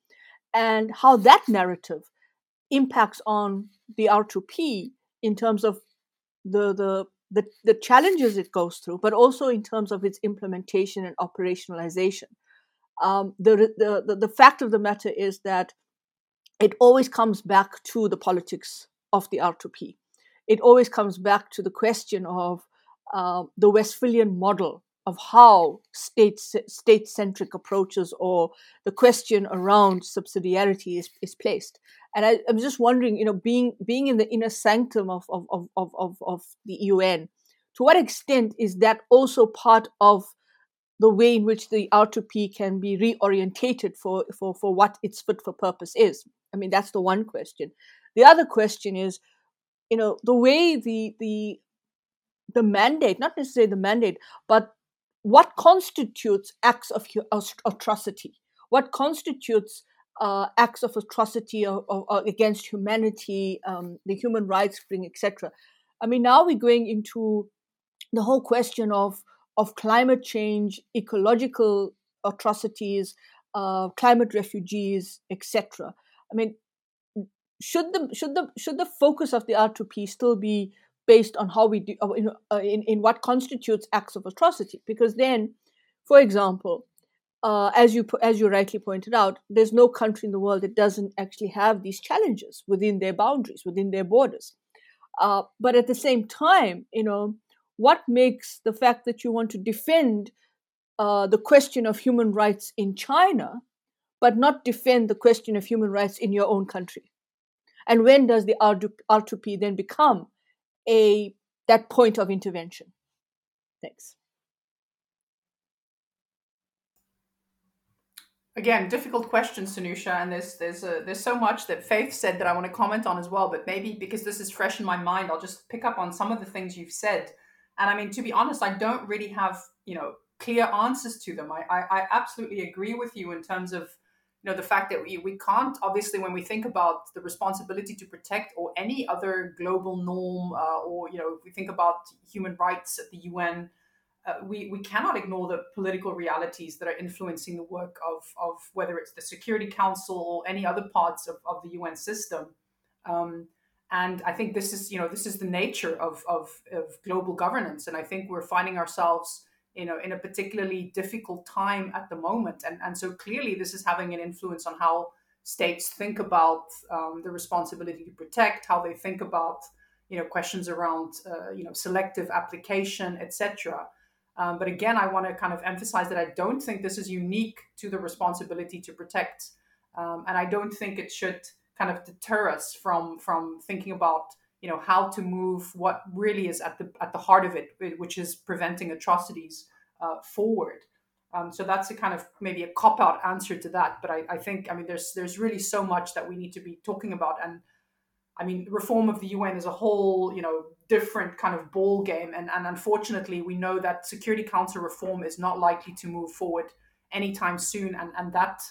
and how that narrative impacts on the R2P in terms of the, the the the challenges it goes through, but also in terms of its implementation and operationalization. Um, the, the, the the fact of the matter is that it always comes back to the politics of the R2P. It always comes back to the question of uh, the Westphalian model of how state state centric approaches or the question around subsidiarity is, is placed. And I, am just wondering, you know, being being in the inner sanctum of of, of, of, of the UN, to what extent is that also part of the way in which the R2P can be reorientated for, for, for what its fit for purpose is? I mean, that's the one question. The other question is, you know, the way the the the mandate, not necessarily the mandate, but what constitutes acts of atrocity? What constitutes uh, acts of atrocity or, or, or against humanity, um, the human rights thing, etc. I mean, now we're going into the whole question of of climate change, ecological atrocities, uh, climate refugees, etc. I mean, should the should the should the focus of the R2P still be based on how we do uh, in, uh, in, in what constitutes acts of atrocity because then for example uh, as you as you rightly pointed out there's no country in the world that doesn't actually have these challenges within their boundaries within their borders uh, but at the same time you know what makes the fact that you want to defend uh, the question of human rights in china but not defend the question of human rights in your own country and when does the R2P then become a that point of intervention? Thanks. Again, difficult question, Sanusha, and there's there's a, there's so much that Faith said that I want to comment on as well. But maybe because this is fresh in my mind, I'll just pick up on some of the things you've said. And I mean, to be honest, I don't really have you know clear answers to them. I I, I absolutely agree with you in terms of you know the fact that we, we can't obviously when we think about the responsibility to protect or any other global norm uh, or you know if we think about human rights at the un uh, we, we cannot ignore the political realities that are influencing the work of, of whether it's the security council or any other parts of, of the un system. Um, and i think this is you know this is the nature of, of, of global governance. And i think we're finding ourselves you know in a particularly difficult time at the moment. And and so clearly this is having an influence on how states think about um, the responsibility to protect how they think about you know questions around uh, you know selective application etc um, but again i want to kind of emphasize that i don't think this is unique to the responsibility to protect um, and i don't think it should kind of deter us from from thinking about you know how to move what really is at the at the heart of it, which is preventing atrocities uh, forward. Um, so that's a kind of maybe a cop out answer to that. But I, I think I mean there's there's really so much that we need to be talking about, and I mean reform of the UN is a whole you know different kind of ball game, and and unfortunately we know that Security Council reform is not likely to move forward anytime soon, and and that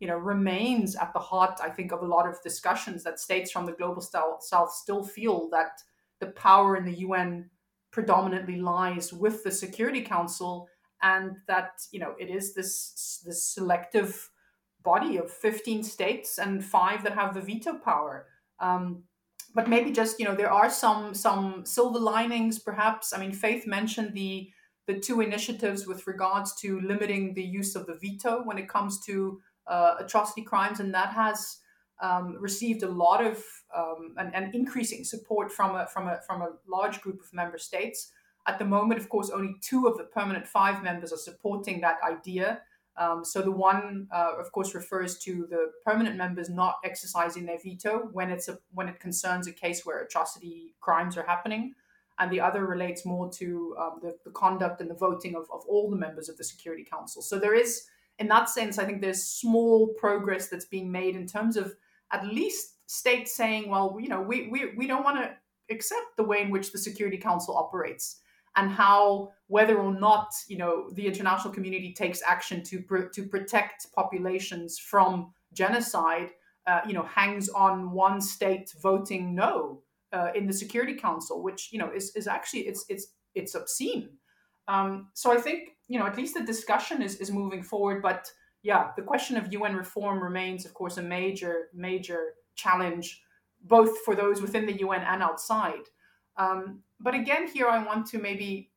you know remains at the heart i think of a lot of discussions that states from the global south still feel that the power in the un predominantly lies with the security council and that you know it is this this selective body of 15 states and five that have the veto power. Um, but maybe just you know there are some some silver linings perhaps i mean faith mentioned the the two initiatives with regards to limiting the use of the veto when it comes to uh, atrocity crimes, and that has um, received a lot of um, and, and, increasing support from a from a from a large group of member states. At the moment, of course, only two of the permanent five members are supporting that idea. Um, so the one, uh, of course, refers to the permanent members not exercising their veto when it's a when it concerns a case where atrocity crimes are happening, and the other relates more to um, the, the conduct and the voting of, of all the members of the Security Council. So there is, in that sense, I think there's small progress that's being made in terms of at least states saying, well, you know, we we, we don't want to accept the way in which the Security Council operates and how whether or not you know the international community takes action to pr- to protect populations from genocide uh, you know hangs on one state voting no uh, in the security council which you know is, is actually it's it's it's obscene. Um, so i think you know at least the discussion is is moving forward but yeah the question of un reform remains of course a major major challenge both for those within the un and outside. Um, but again, here I want to maybe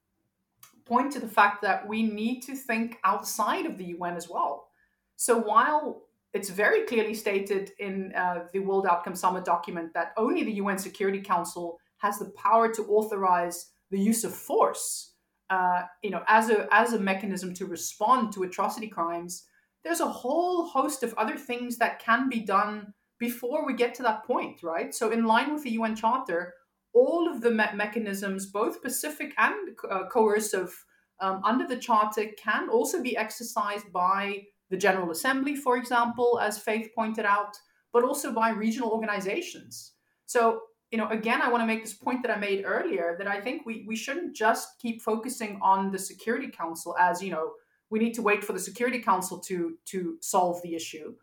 point to the fact that we need to think outside of the UN as well. So while it's very clearly stated in uh, the World Outcome Summit document that only the UN Security Council has the power to authorize the use of force, uh, you know, as a as a mechanism to respond to atrocity crimes. There's a whole host of other things that can be done before we get to that point, right? So, in line with the UN Charter, all of the me- mechanisms, both pacific and uh, coercive, um, under the Charter can also be exercised by the General Assembly, for example, as Faith pointed out, but also by regional organizations. So, you know, again, I want to make this point that I made earlier that I think we, we shouldn't just keep focusing on the Security Council as, you know, we need to wait for the Security Council to, to solve the issue.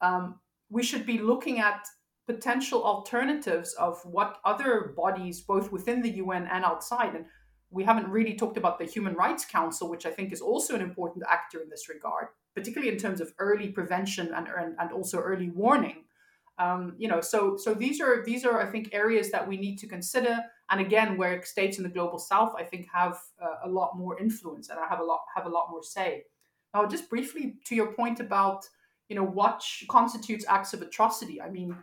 Um, we should be looking at potential alternatives of what other bodies, both within the UN and outside, and we haven't really talked about the Human Rights Council, which I think is also an important actor in this regard, particularly in terms of early prevention and and, and also early warning. Um, you know, so so these are these are I think areas that we need to consider, and again, where states in the global south I think have uh, a lot more influence and I have a lot have a lot more say. Now, just briefly to your point about you know what constitutes acts of atrocity. I mean,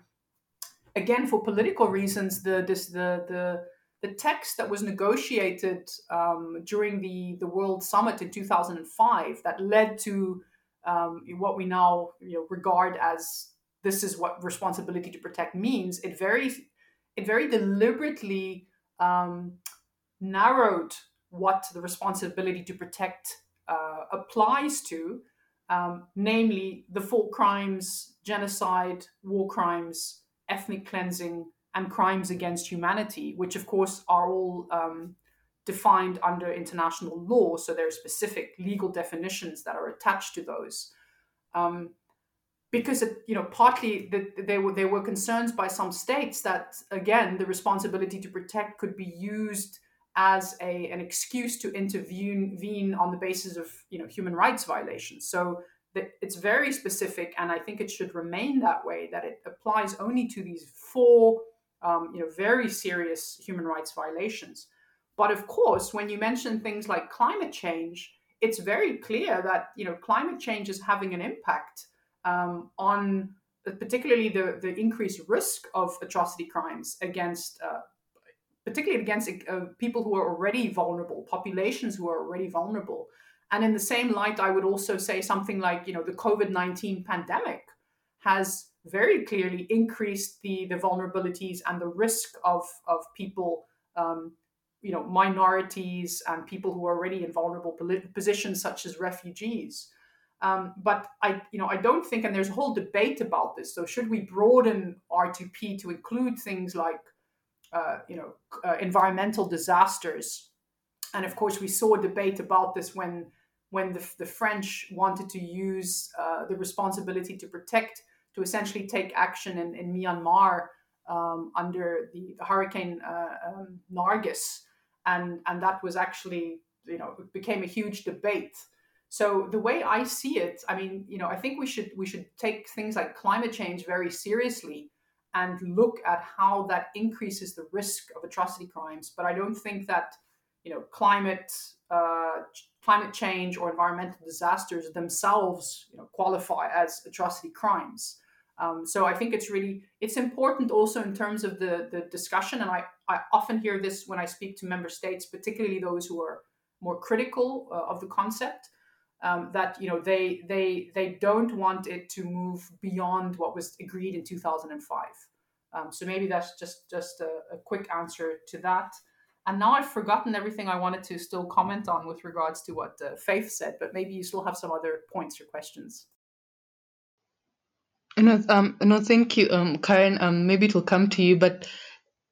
again for political reasons the this the the the text that was negotiated um, during the the World Summit in 2005 that led to um, what we now you know, regard as this is what responsibility to protect means. It very it very deliberately um, narrowed what the responsibility to protect uh, applies to, um, namely the four crimes, genocide, war crimes, ethnic cleansing, and crimes against humanity, which of course are all um, defined under international law. So there are specific legal definitions that are attached to those. Um, because it, you know, partly the, there were there were concerns by some states that again the responsibility to protect could be used as a an excuse to intervene on the basis of you know human rights violations. So it's very specific, and I think it should remain that way. That it applies only to these four, um, you know, very serious human rights violations. But of course, when you mention things like climate change, it's very clear that you know climate change is having an impact um, on particularly the the increased risk of atrocity crimes against. Uh, particularly against uh, people who are already vulnerable, populations who are already vulnerable. And in the same light, I would also say something like, you know, the COVID 19 pandemic has very clearly increased the, the vulnerabilities and the risk of, of people, um, you know, minorities and people who are already in vulnerable positions, such as refugees. Um, but I, you know, I don't think, and there's a whole debate about this. So should we broaden R2P to include things like, uh, you know, uh, environmental disasters? And of course, we saw a debate about this when when the, the French wanted to use uh, the responsibility to protect, to essentially take action in, in Myanmar um, under the, the hurricane uh, um, Nargis. And, and that was actually, you know, became a huge debate. So the way I see it, I mean, you know, I think we should we should take things like climate change very seriously and look at how that increases the risk of atrocity crimes. But I don't think that, you know, climate uh, climate change or environmental disasters themselves you know, qualify as atrocity crimes. Um, so I think it's really it's important also in terms of the the discussion, and I I often hear this when I speak to member states, particularly those who are more critical uh, of the concept. Um, that you know they they they don't want it to move beyond what was agreed in 2005. Um, so maybe that's just just a, a, quick answer to that. And now I've forgotten everything I wanted to still comment on with regards to what uh, Faith said, but maybe you still have some other points or questions. No, um, no, thank you, um, Karen. Um, maybe it will come to you, but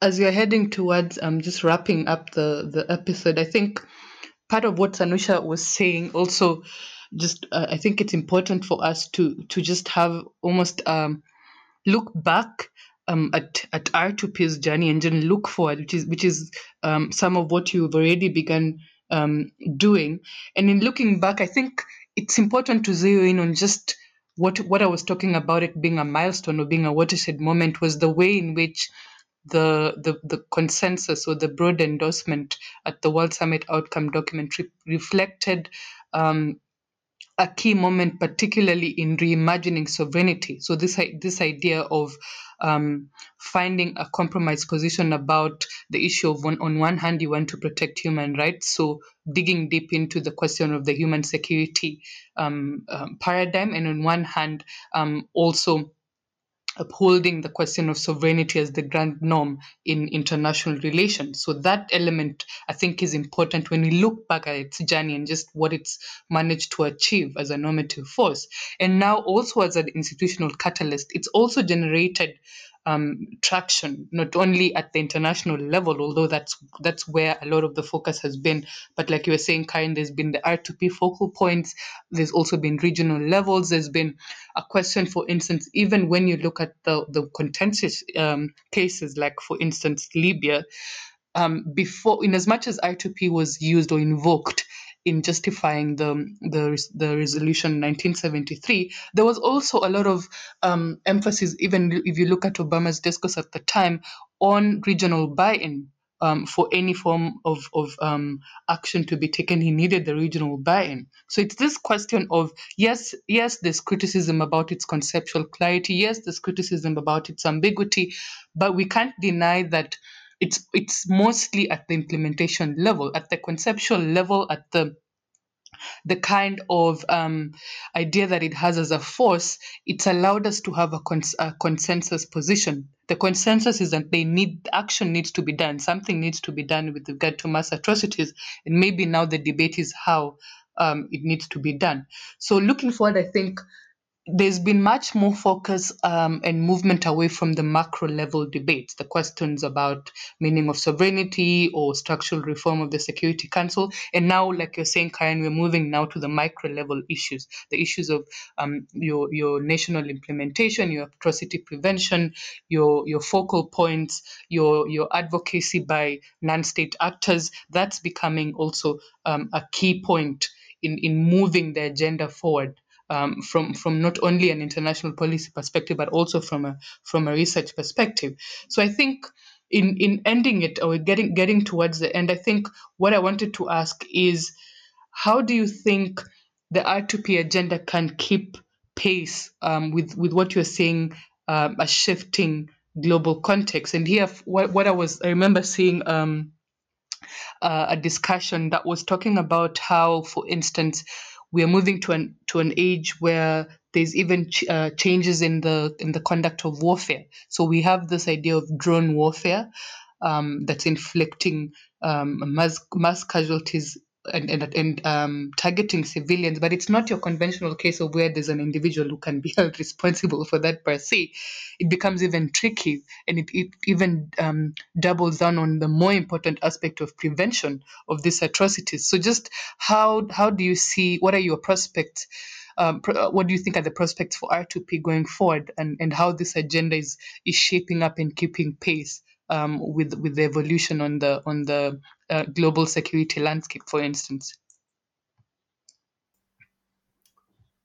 as you're heading towards um, just wrapping up the the episode, I think part of what Sanusha was saying also, just uh, I think it's important for us to to just have almost um, look back um, at at R2P's journey and then look forward, which is which is um, some of what you've already begun um, doing. And in looking back, I think it's important to zero in on just what what I was talking about it being a milestone or being a watershed moment was the way in which the the, the consensus or the broad endorsement at the World Summit outcome document re- reflected um, a key moment, particularly in reimagining sovereignty. So this this idea of um, finding a compromise position about the issue of one, on one hand you want to protect human rights, so digging deep into the question of the human security um, um, paradigm, and on one hand um, also upholding the question of sovereignty as the grand norm in international relations. So that element, I think, is important when we look back at its journey and just what it's managed to achieve as a normative force. And now also as an institutional catalyst, it's also generated um, traction, not only at the international level, although that's that's where a lot of the focus has been. But like you were saying, Karen, there's been the R2P focal points. There's also been regional levels. There's been a question, for instance, even when you look at the the contentious um, cases, like for instance Libya, um, before, in as much as R2P was used or invoked in justifying the the, the resolution 1973, there was also a lot of um, emphasis, even if you look at Obama's discourse at the time, on regional buy-in. Um, for any form of, of um, action to be taken, he needed the regional buy-in. So it's this question of yes, yes, there's criticism about its conceptual clarity, yes, there's criticism about its ambiguity, but we can't deny that it's it's mostly at the implementation level, at the conceptual level, at the the kind of um, idea that it has as a force, it's allowed us to have a, cons- a, consensus position. The consensus is that they need action needs to be done. Something needs to be done with regard to mass atrocities, and maybe now the debate is how um, it needs to be done. So looking forward, I think there's been much more focus um, and movement away from the macro level debates, the questions about meaning of sovereignty or structural reform of the Security Council. And now, like you're saying, Karen, we're moving now to the micro level issues, the issues of um, your your national implementation, your atrocity prevention, your your focal points, your your advocacy by non-state actors. That's becoming also um, a key point in in moving the agenda forward um, from from not only an international policy perspective but also from a from a research perspective. So I think in in ending it or getting getting towards the end, I think what I wanted to ask is how do you think the R2P agenda can keep pace um, with with what you're seeing um, a shifting global context? And here, what what I was I remember seeing. Um, uh, a discussion that was talking about how, for instance, we are moving to an to an age where there's even ch- uh, changes in the in the conduct of warfare. So we have this idea of drone warfare um, that's inflicting um, mass mass casualties and, and, and um, targeting civilians, but it's not your conventional case of where there's an individual who can be held responsible for that per se. It becomes even tricky and it, it even um, doubles down on the more important aspect of prevention of these atrocities. So, just how, how do you see, what are your prospects? Um, what do you think are the prospects for R2P going forward and, and how this agenda is, is shaping up and keeping pace um, with with the evolution on the on the uh, global security landscape, for instance.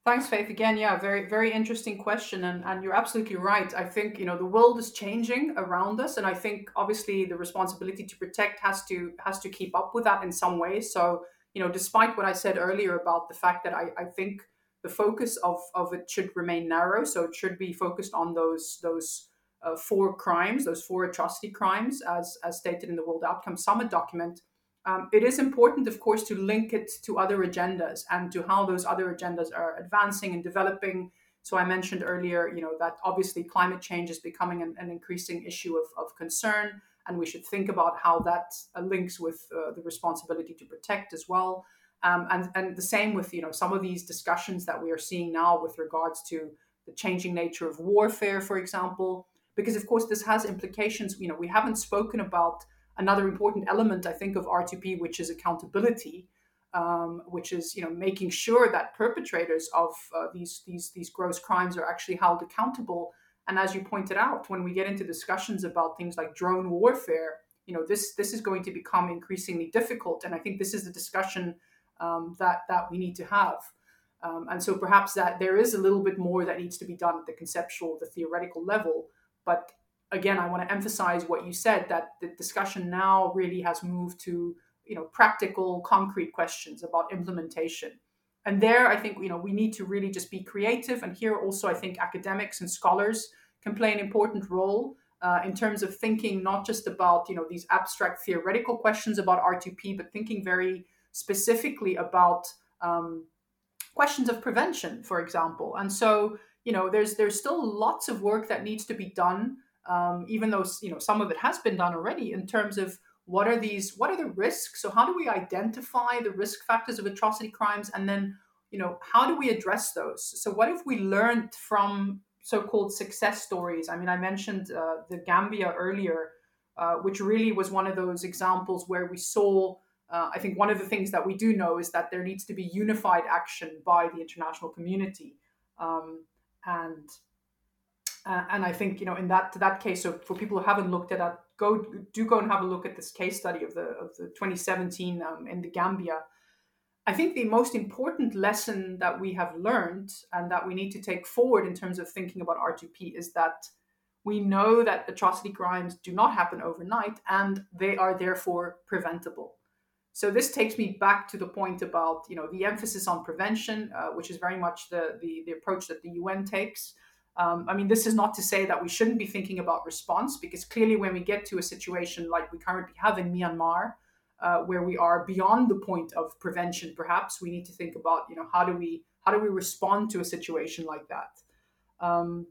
Thanks, Faith. Again, yeah, very very interesting question, and and you're absolutely right. I think you know the world is changing around us, and I think obviously the responsibility to protect has to has to keep up with that in some way. So you know, despite what I said earlier about the fact that I, I think the focus of, of it should remain narrow. So it should be focused on those those uh, four crimes, those four atrocity crimes, as as stated in the World Outcome Summit document. Um, it is important, of course, to link it to other agendas and to how those other agendas are advancing and developing. So I mentioned earlier, you know, that obviously climate change is becoming an, an increasing issue of, of concern, and we should think about how that uh, links with uh, the responsibility to protect as well. Um, and and the same with you know some of these discussions that we are seeing now with regards to the changing nature of warfare, for example, because of course this has implications. You know, we haven't spoken about another important element, I think, of R2P, which is accountability, um, which is you know making sure that perpetrators of uh, these these these gross crimes are actually held accountable. And as you pointed out, when we get into discussions about things like drone warfare, you know this this is going to become increasingly difficult. And I think this is the discussion um, that that we need to have. Um, and so perhaps that there is a little bit more that needs to be done at the conceptual, the theoretical level. But again, I want to emphasize what you said that the discussion now really has moved to you know practical, concrete questions about implementation. And there, I think you know we need to really just be creative. And here also, I think academics and scholars can play an important role uh, in terms of thinking not just about you know these abstract theoretical questions about R2P, but thinking very specifically about um, questions of prevention, for example. And so, you know, there's there's still lots of work that needs to be done, um, even though you know some of it has been done already in terms of what are these what are the risks? So how do we identify the risk factors of atrocity crimes? And then you know how do we address those? So what have we learned from so-called success stories? I mean i mentioned uh, the gambia earlier uh, which really was one of those examples where we saw uh, I think one of the things that we do know is that there needs to be unified action by the international community, um, and uh, and I think you know in that that case, so for people who haven't looked at that, go do go and have a look at this case study of the of the 2017 um, in the Gambia. I think the most important lesson that we have learned and that we need to take forward in terms of thinking about R2P is that we know that atrocity crimes do not happen overnight and they are therefore preventable. So this takes me back to the point about you know the emphasis on prevention, uh, which is very much the, the, the approach that the UN takes. Um, I mean, this is not to say that we shouldn't be thinking about response, because clearly, when we get to a situation like we currently have in Myanmar, uh, where we are beyond the point of prevention, perhaps we need to think about you know how do we how do we respond to a situation like that. Um,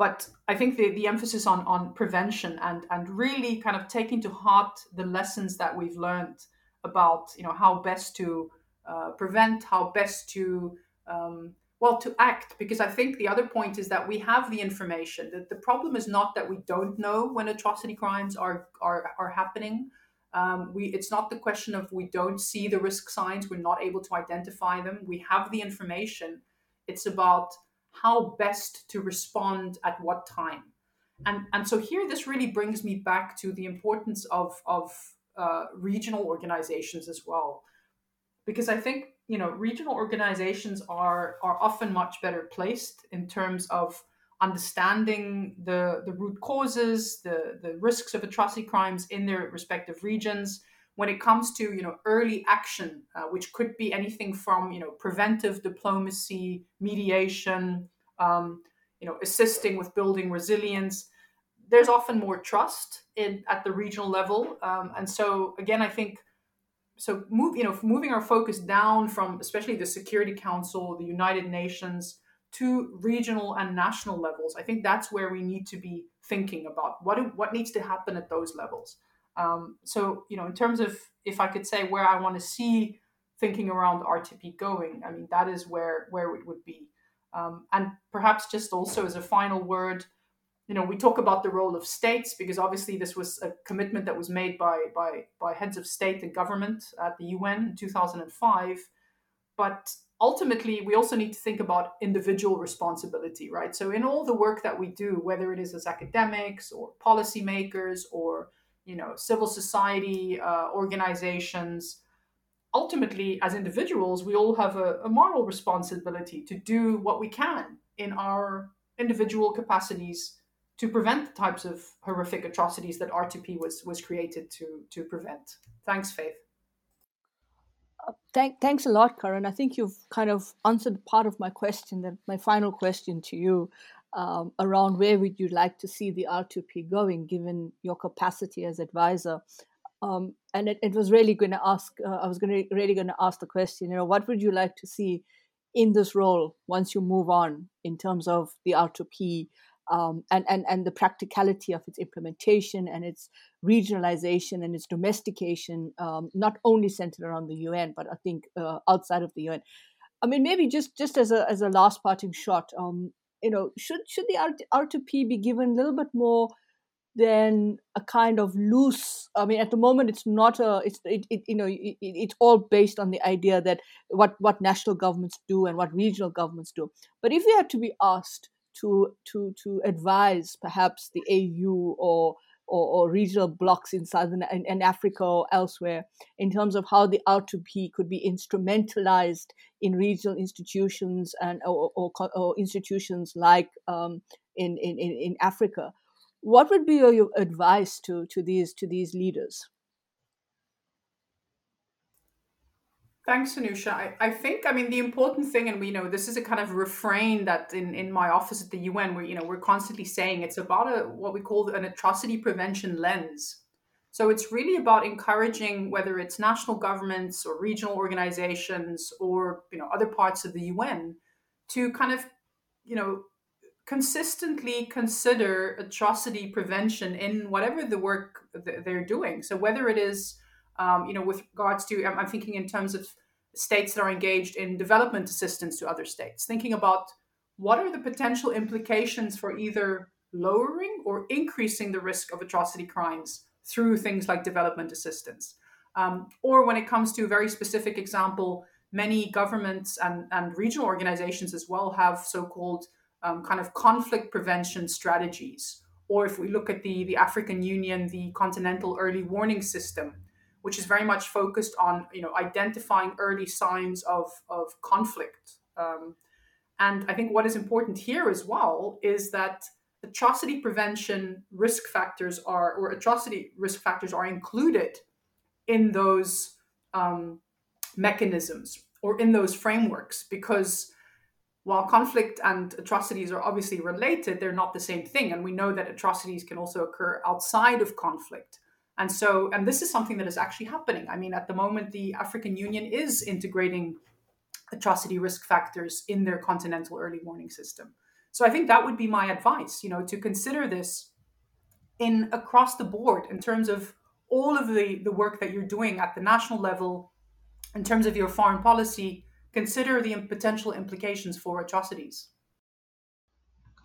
but I think the, the emphasis on, on prevention and, and really kind of taking to heart the lessons that we've learned about you know how best to uh, prevent, how best to um, well to act. Because I think the other point is that we have the information. That the problem is not that we don't know when atrocity crimes are are, are happening. Um, we it's not the question of we don't see the risk signs, we're not able to identify them. We have the information. It's about how best to respond at what time. And, and so here, this really brings me back to the importance of, of uh, regional organizations as well. Because I think, you know, regional organizations are, are often much better placed in terms of understanding the, the root causes, the, the risks of atrocity crimes in their respective regions, when it comes to you know early action, uh, which could be anything from you know preventive diplomacy, mediation, um, you know assisting with building resilience. There's often more trust in at the regional level, um, and so again, I think so. Move you know moving our focus down from especially the Security Council, the United Nations to regional and national levels. I think that's where we need to be thinking about what what needs to happen at those levels. Um, so, you know, in terms of if I could say where I want to see thinking around R2P going, I mean, that is where where it would be. Um, and perhaps just also as a final word, you know, we talk about the role of states because obviously this was a commitment that was made by by by heads of state and government at the UN in 2005. But ultimately, we also need to think about individual responsibility, right? So in all the work that we do, whether it is as academics or policymakers or you know civil society uh, organizations ultimately as individuals we all have a, a, moral responsibility to do what we can in our individual capacities to prevent the types of horrific atrocities that r2p was was created to to prevent thanks faith thank, thanks a lot, Karen. I think you've kind of answered part of my question. That my final question to you um, around where would you like to see the R2P going, given your capacity as advisor. Um, and it, it, was really going to ask. Uh, I was going to really going to ask the question. You know, what would you like to see in this role once you move on in terms of the R2P um, and, and, and the practicality of its implementation and its regionalization and its domestication, um, not only centered around the UN, but I think uh, outside of the UN. I mean, maybe just, just as a as a last parting shot, um, you know, should should the R2P be given a little bit more than a kind of loose i mean at the moment it's not a it's it, it you know it, it's all based on the idea that what what national governments do and what regional governments do. But if we had to be asked to to to advise perhaps the AU or or, or regional blocks in southern in, in, Africa or elsewhere in terms of how the R2P could be instrumentalized in regional institutions and or, or, or institutions like um, in, in in Africa. What would be your advice to to these to these leaders? Thanks, Sanusha. I, I think, I mean, the important thing, and we know this is a kind of refrain that in, in my office at the UN, where, you know, we're constantly saying it's about a, what we call an atrocity prevention lens. So it's really about encouraging whether it's national governments or regional organizations or, you know, other parts of the UN to kind of, you know, consistently consider atrocity prevention in whatever the work they're doing. So whether it is um, you know, with regards to, I'm, thinking in terms of states that are engaged in development assistance to other states, thinking about what are the potential implications for either lowering or increasing the risk of atrocity crimes through things like development assistance. Um, or when it comes to a very specific example, many governments and, and regional organizations as well have so called um, kind of conflict prevention strategies. Or if we look at the, the African Union, the Continental Early Warning System, which is very much focused on you know identifying early signs of of conflict. Um, and I think what is important here as well is that atrocity prevention risk factors are or atrocity risk factors are included in those um, mechanisms or in those frameworks because while conflict and atrocities are obviously related, they're not the same thing. And we know that atrocities can also occur outside of conflict. And so, and this is something that is actually happening. I mean, at the moment, the African Union is integrating atrocity risk factors in their continental early warning system. So I think that would be my advice, you know, to consider this in across the board in terms of all of the, the work that you're doing at the national level, in terms of your foreign policy, consider the potential implications for atrocities.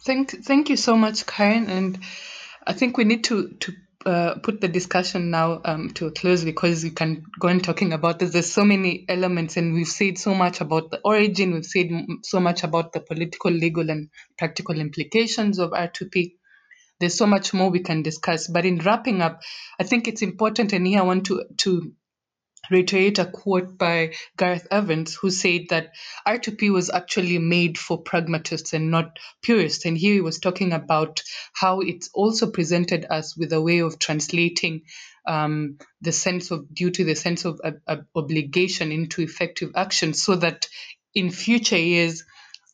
Thank, thank you so much, Karen. And I think we need to, to uh, put the discussion now um, to a close because we can go on talking about this. There's so many elements, and we've said so much about the origin, we've said so much about the political, legal, and practical implications of R2P. There's so much more we can discuss. But in wrapping up, I think it's important, and here I want to, to reiterate a quote by Gareth Evans, who said that R2P was actually made for pragmatists and not purists. And here he was talking about how it's also presented us with a way of translating um, the sense of duty, the sense of uh, uh, obligation into effective action, so that in future years,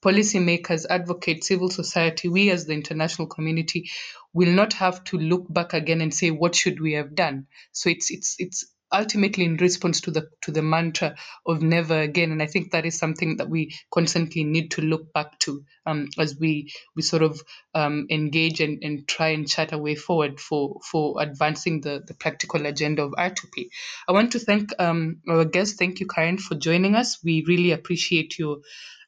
policymakers, advocates, civil society, we as the international community will not have to look back again and say, what should we have done? So it's it's it's ultimately in response to the to the mantra of never again and i think that is something that we constantly need to look back to um, as we we sort of um, engage and, and try and chart a way forward for for advancing the the practical agenda of r2p i want to thank um, our guest thank you karen for joining us we really appreciate your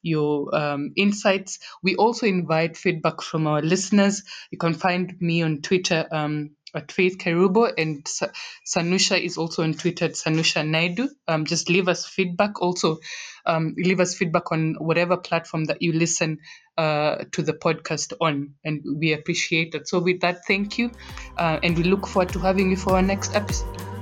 your um, insights. We also invite feedback from our listeners. You can find me on Twitter um, at Faith Kerubo, and Sanusha is also on Twitter at Sanusha Naidu. Um, just leave us feedback. Also, um, leave us feedback on whatever platform that you listen uh, to the podcast on, and we appreciate it. So, with that, thank you, uh, and we look forward to having you for our next episode.